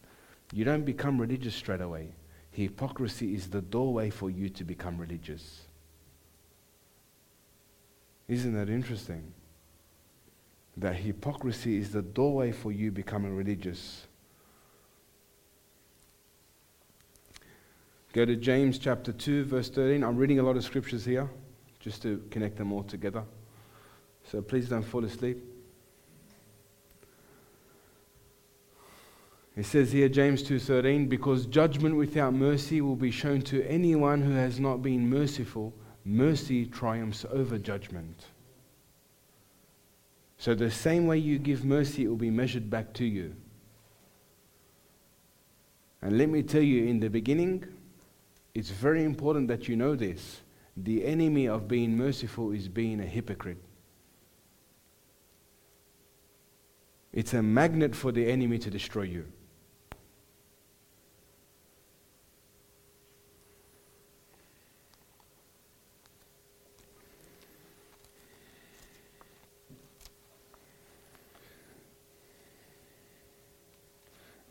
You don't become religious straight away. Hypocrisy is the doorway for you to become religious. Isn't that interesting? That hypocrisy is the doorway for you becoming religious. Go to James chapter 2, verse 13. I'm reading a lot of scriptures here just to connect them all together. So please don't fall asleep. It says here James 2:13 because judgment without mercy will be shown to anyone who has not been merciful mercy triumphs over judgment. So the same way you give mercy it will be measured back to you. And let me tell you in the beginning it's very important that you know this. The enemy of being merciful is being a hypocrite. It's a magnet for the enemy to destroy you.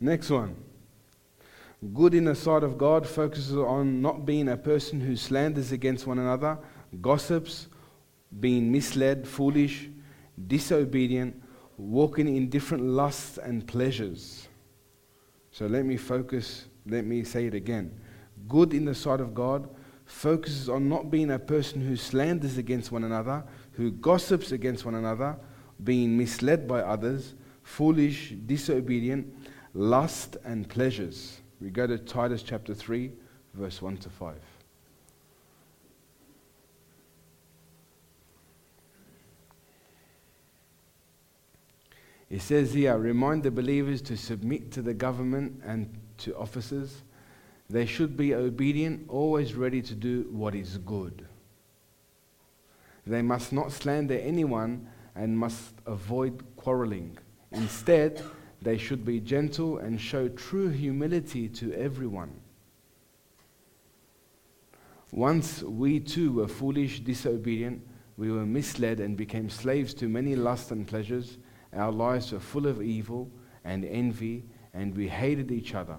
Next one. Good in the sight of God focuses on not being a person who slanders against one another, gossips, being misled, foolish, disobedient, walking in different lusts and pleasures. So let me focus, let me say it again. Good in the sight of God focuses on not being a person who slanders against one another, who gossips against one another, being misled by others, foolish, disobedient, lust and pleasures. We go to Titus chapter 3, verse 1 to 5. He says here, remind the believers to submit to the government and to officers. They should be obedient, always ready to do what is good. They must not slander anyone and must avoid quarreling. Instead, they should be gentle and show true humility to everyone. Once we too were foolish, disobedient, we were misled and became slaves to many lusts and pleasures. Our lives were full of evil and envy, and we hated each other.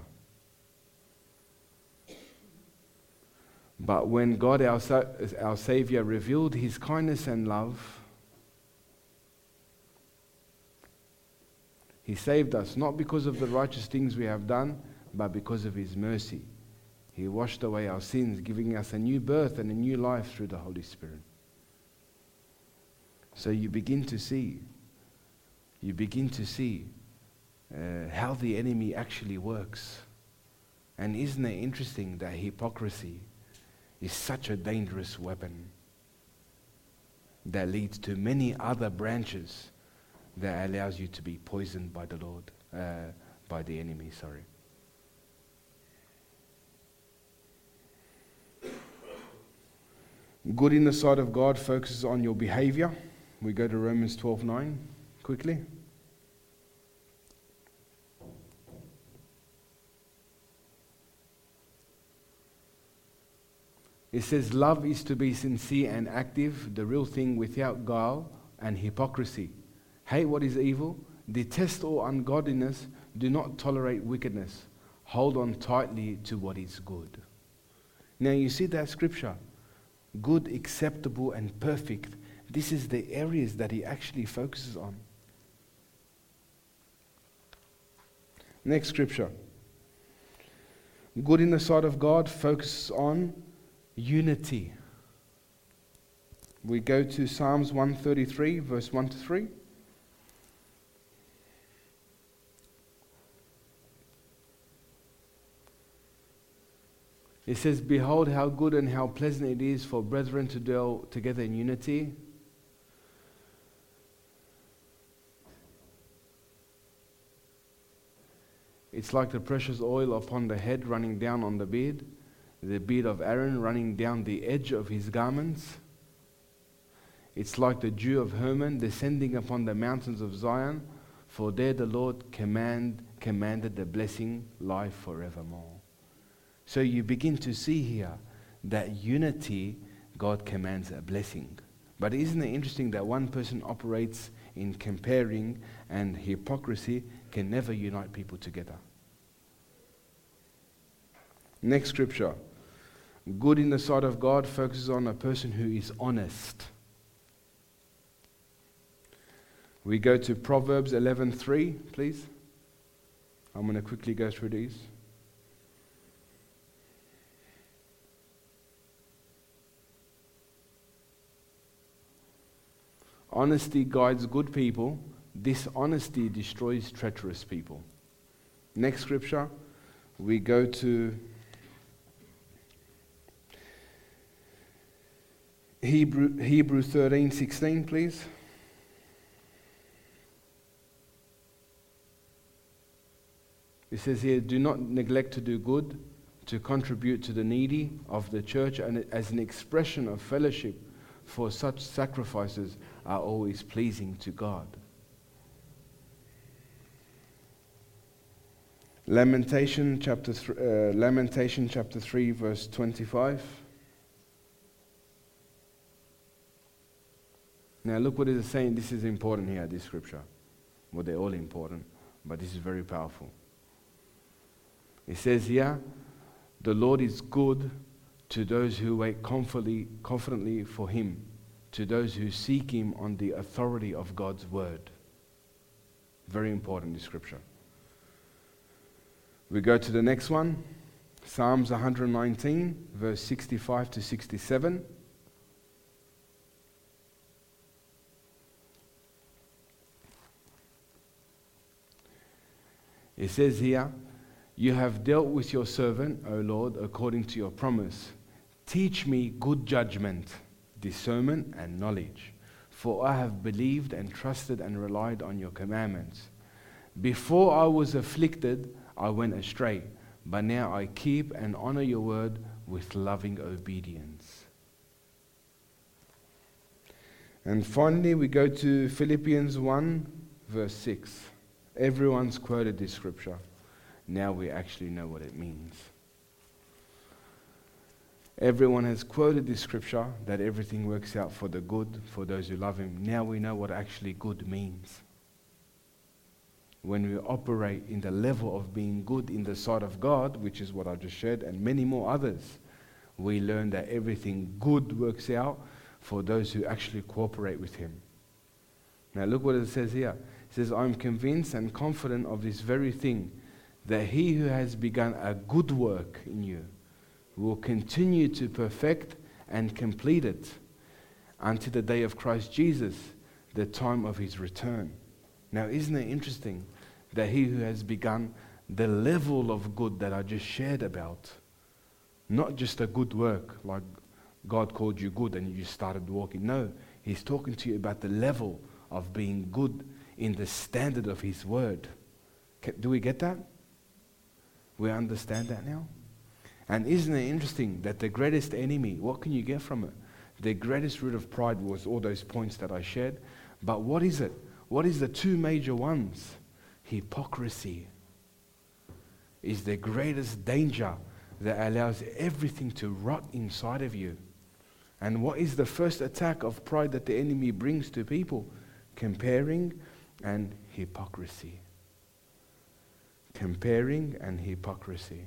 But when God, our, our Savior, revealed His kindness and love, He saved us not because of the righteous things we have done, but because of His mercy. He washed away our sins, giving us a new birth and a new life through the Holy Spirit. So you begin to see, you begin to see uh, how the enemy actually works. And isn't it interesting that hypocrisy is such a dangerous weapon that leads to many other branches that allows you to be poisoned by the Lord, uh, by the enemy, sorry. Good in the sight of God focuses on your behavior. We go to Romans 12:9 quickly. It says, Love is to be sincere and active, the real thing without guile and hypocrisy. Hate what is evil, detest all ungodliness, do not tolerate wickedness. Hold on tightly to what is good. Now you see that scripture good, acceptable, and perfect. This is the areas that he actually focuses on. Next scripture. Good in the sight of God focuses on unity. we go to Psalms 133, verse 1 to 3. It says, Behold, how good and how pleasant it is for brethren to dwell together in unity. It's like the precious oil upon the head running down on the beard, the beard of Aaron running down the edge of his garments. It's like the dew of Hermon descending upon the mountains of Zion, for there the Lord command, commanded the blessing life forevermore. So you begin to see here that unity, God commands a blessing. But isn't it interesting that one person operates in comparing and hypocrisy can never unite people together? Next scripture. Good in the sight of God focuses on a person who is honest. We go to Proverbs 11:3, please. I'm going to quickly go through these. Honesty guides good people, dishonesty destroys treacherous people. Next scripture, we go to Hebrew, Hebrew 13 16, please. It says here, do not neglect to do good, to contribute to the needy of the church, and as an expression of fellowship, for such sacrifices are always pleasing to God. Lamentation chapter, th- uh, Lamentation chapter 3, verse 25. Now, look what it is saying. This is important here, this scripture. Well, they're all important, but this is very powerful. It says here, the Lord is good to those who wait confidently, confidently for Him to those who seek Him on the authority of God's word. Very important, this scripture. We go to the next one Psalms 119, verse 65 to 67. It says here, You have dealt with your servant, O Lord, according to your promise. Teach me good judgment discernment, and knowledge. For I have believed and trusted and relied on your commandments. Before I was afflicted, I went astray, but now I keep and honor your word with loving obedience. And finally, we go to Philippians 1, verse 6. Everyone's quoted this scripture. Now we actually know what it means. Everyone has quoted this scripture that everything works out for the good for those who love Him. Now we know what actually good means. When we operate in the level of being good in the sight of God, which is what I just shared, and many more others, we learn that everything good works out for those who actually cooperate with Him. Now, look what it says here. It says, I'm convinced and confident of this very thing, that He who has begun a good work in you will continue to perfect and complete it until the day of Christ Jesus, the time of his return. Now, isn't it interesting that he who has begun the level of good that I just shared about, not just a good work like God called you good and you started walking. No, he's talking to you about the level of being good in the standard of his word. Do we get that? We understand that now? And isn't it interesting that the greatest enemy, what can you get from it? The greatest root of pride was all those points that I shared. But what is it? What is the two major ones? Hypocrisy is the greatest danger that allows everything to rot inside of you. And what is the first attack of pride that the enemy brings to people? Comparing and hypocrisy. Comparing and hypocrisy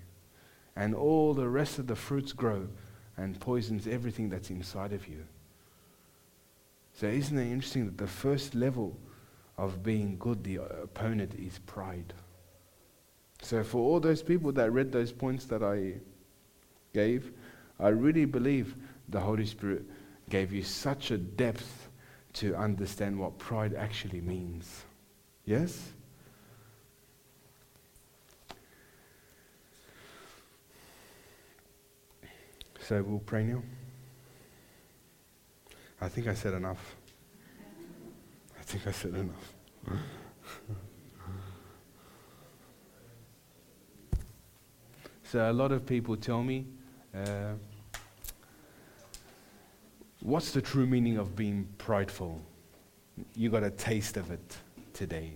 and all the rest of the fruits grow and poisons everything that's inside of you. So, isn't it interesting that the first level of being good, the opponent, is pride? So, for all those people that read those points that I gave, I really believe the Holy Spirit gave you such a depth to understand what pride actually means. Yes? So we'll pray now. I think I said enough. I think I said enough. so a lot of people tell me, uh, what's the true meaning of being prideful? You got a taste of it today.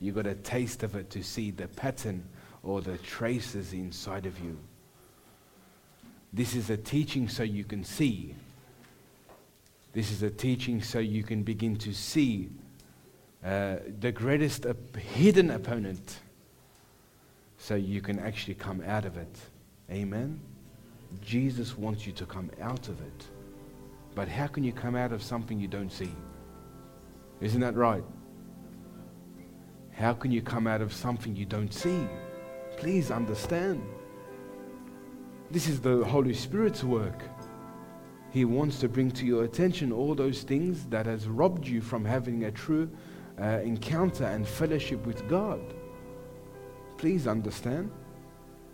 You got a taste of it to see the pattern or the traces inside of you. This is a teaching so you can see. This is a teaching so you can begin to see uh, the greatest op- hidden opponent so you can actually come out of it. Amen? Jesus wants you to come out of it. But how can you come out of something you don't see? Isn't that right? How can you come out of something you don't see? Please understand. This is the Holy Spirit's work. He wants to bring to your attention all those things that has robbed you from having a true uh, encounter and fellowship with God. Please understand.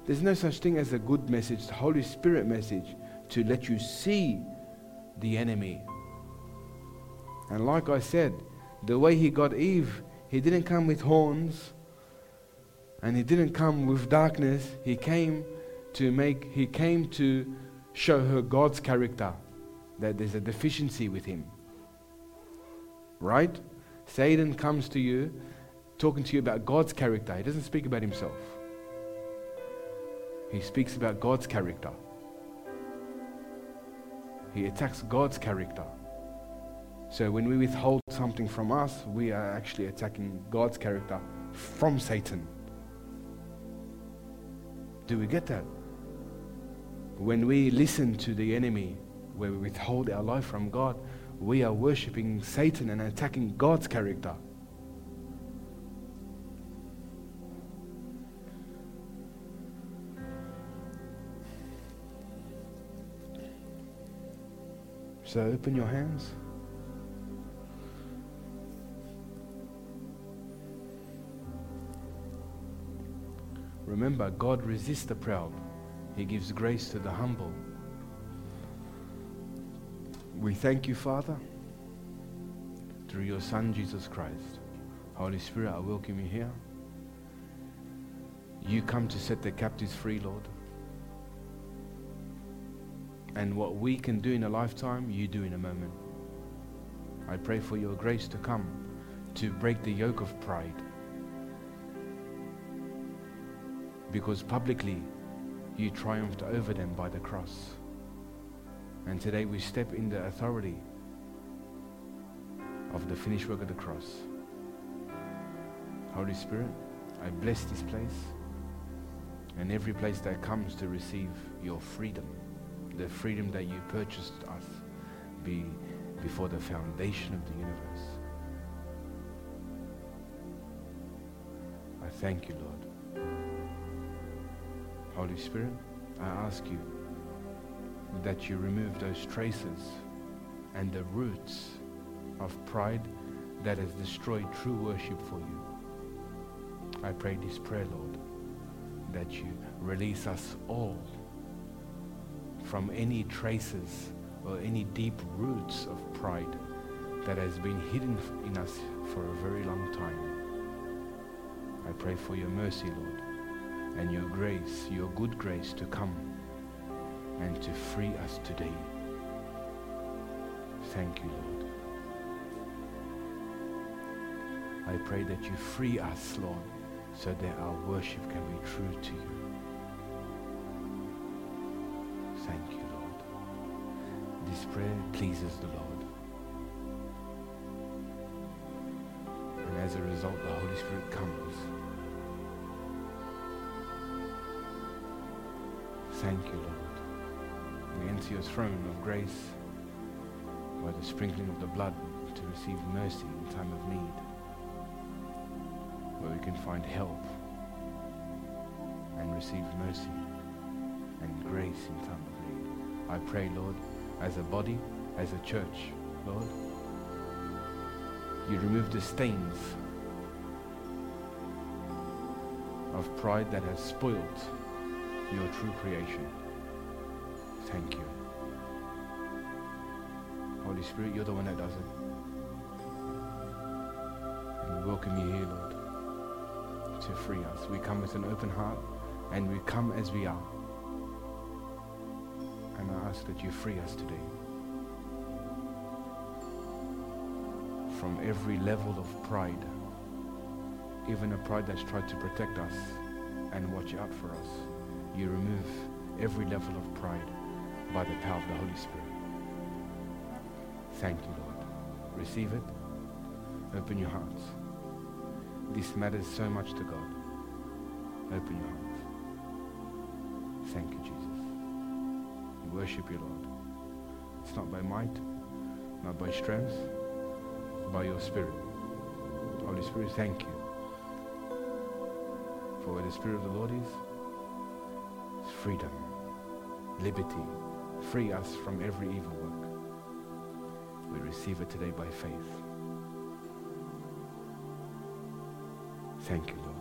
There's no such thing as a good message, the Holy Spirit message, to let you see the enemy. And like I said, the way he got Eve, he didn't come with horns and he didn't come with darkness. He came to make, he came to show her God's character, that there's a deficiency with him. Right? Satan comes to you talking to you about God's character. He doesn't speak about himself. He speaks about God's character. He attacks God's character. So when we withhold something from us, we are actually attacking God's character from Satan. Do we get that? When we listen to the enemy, where we withhold our life from God, we are worshipping Satan and attacking God's character. So open your hands. Remember, God resists the proud. He gives grace to the humble. We thank you, Father, through your Son, Jesus Christ. Holy Spirit, I welcome you here. You come to set the captives free, Lord. And what we can do in a lifetime, you do in a moment. I pray for your grace to come to break the yoke of pride. Because publicly, you triumphed over them by the cross. And today we step in the authority of the finished work of the cross. Holy Spirit, I bless this place and every place that comes to receive your freedom, the freedom that you purchased us be before the foundation of the universe. I thank you, Lord. Holy Spirit, I ask you that you remove those traces and the roots of pride that has destroyed true worship for you. I pray this prayer, Lord, that you release us all from any traces or any deep roots of pride that has been hidden in us for a very long time. I pray for your mercy, Lord, and your grace, your good grace to come and to free us today. Thank you, Lord. I pray that you free us, Lord, so that our worship can be true to you. Thank you, Lord. This prayer pleases the Lord. And as a result, the Holy Spirit comes. Thank you, Lord. We enter your throne of grace by the sprinkling of the blood to receive mercy in time of need, where we can find help and receive mercy and grace in time of need. I pray, Lord, as a body, as a church, Lord. You remove the stains of pride that has spoilt your true creation. Thank you. Holy Spirit, you're the one that does it. And we welcome you here, Lord, to free us. We come with an open heart and we come as we are. And I ask that you free us today from every level of pride, even a pride that's tried to protect us and watch out for us. You remove every level of pride by the power of the Holy Spirit. Thank you, Lord. Receive it. Open your hearts. This matters so much to God. Open your hearts. Thank you, Jesus. We worship you, Lord. It's not by might, not by strength, by your Spirit. Holy Spirit, thank you. For where the Spirit of the Lord is, is freedom, liberty. Free us from every evil work. We receive it today by faith. Thank you, Lord.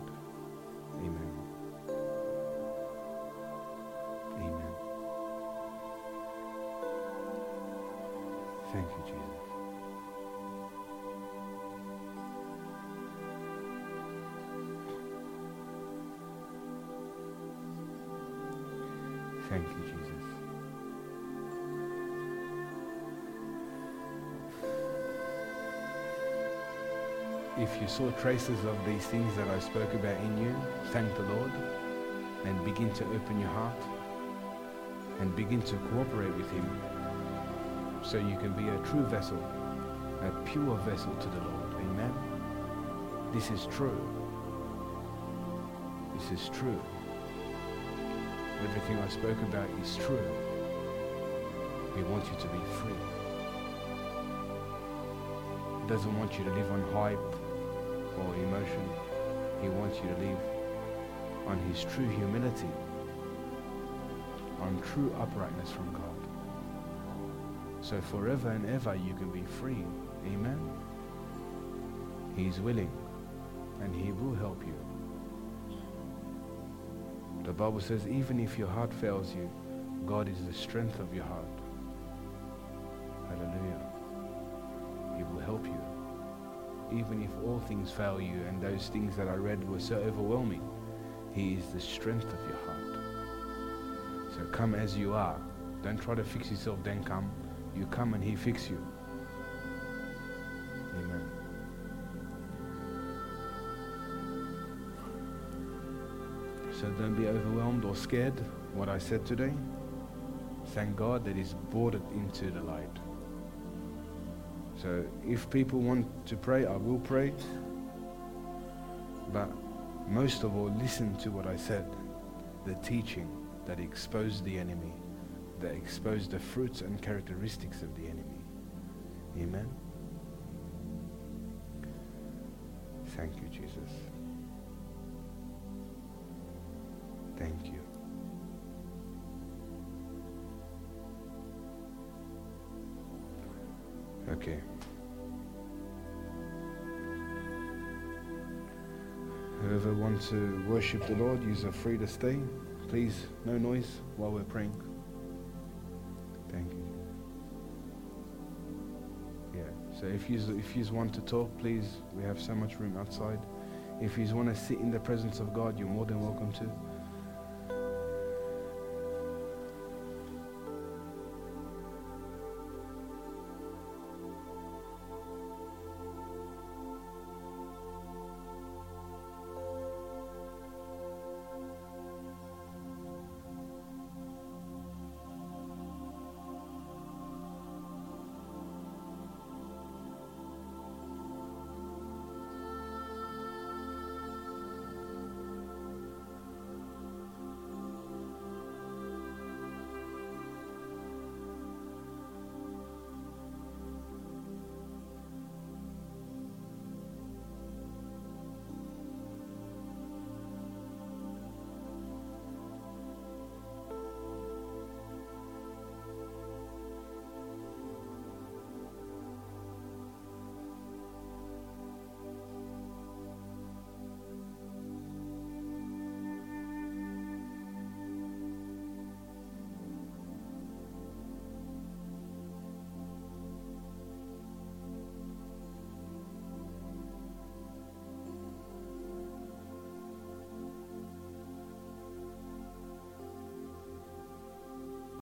Saw traces of these things that I spoke about in you, thank the Lord and begin to open your heart and begin to cooperate with Him so you can be a true vessel, a pure vessel to the Lord. Amen. This is true. This is true. Everything I spoke about is true. He wants you to be free. He doesn't want you to live on hype or emotion. He wants you to live on his true humility, on true uprightness from God. So forever and ever you can be free. Amen. He's willing and he will help you. The Bible says, even if your heart fails you, God is the strength of your heart. Hallelujah. Even if all things fail you and those things that I read were so overwhelming, He is the strength of your heart. So come as you are. Don't try to fix yourself, then come. You come and He fix you. Amen. So don't be overwhelmed or scared what I said today. Thank God that He's brought it into the light. So if people want to pray, I will pray. But most of all, listen to what I said. The teaching that exposed the enemy, that exposed the fruits and characteristics of the enemy. Amen. Thank you, Jesus. Thank you. Okay. Whoever wants to worship the Lord, you are free to stay. Please, no noise while we're praying. Thank you. Yeah. So if you if you want to talk, please, we have so much room outside. If you want to sit in the presence of God, you're more than welcome to.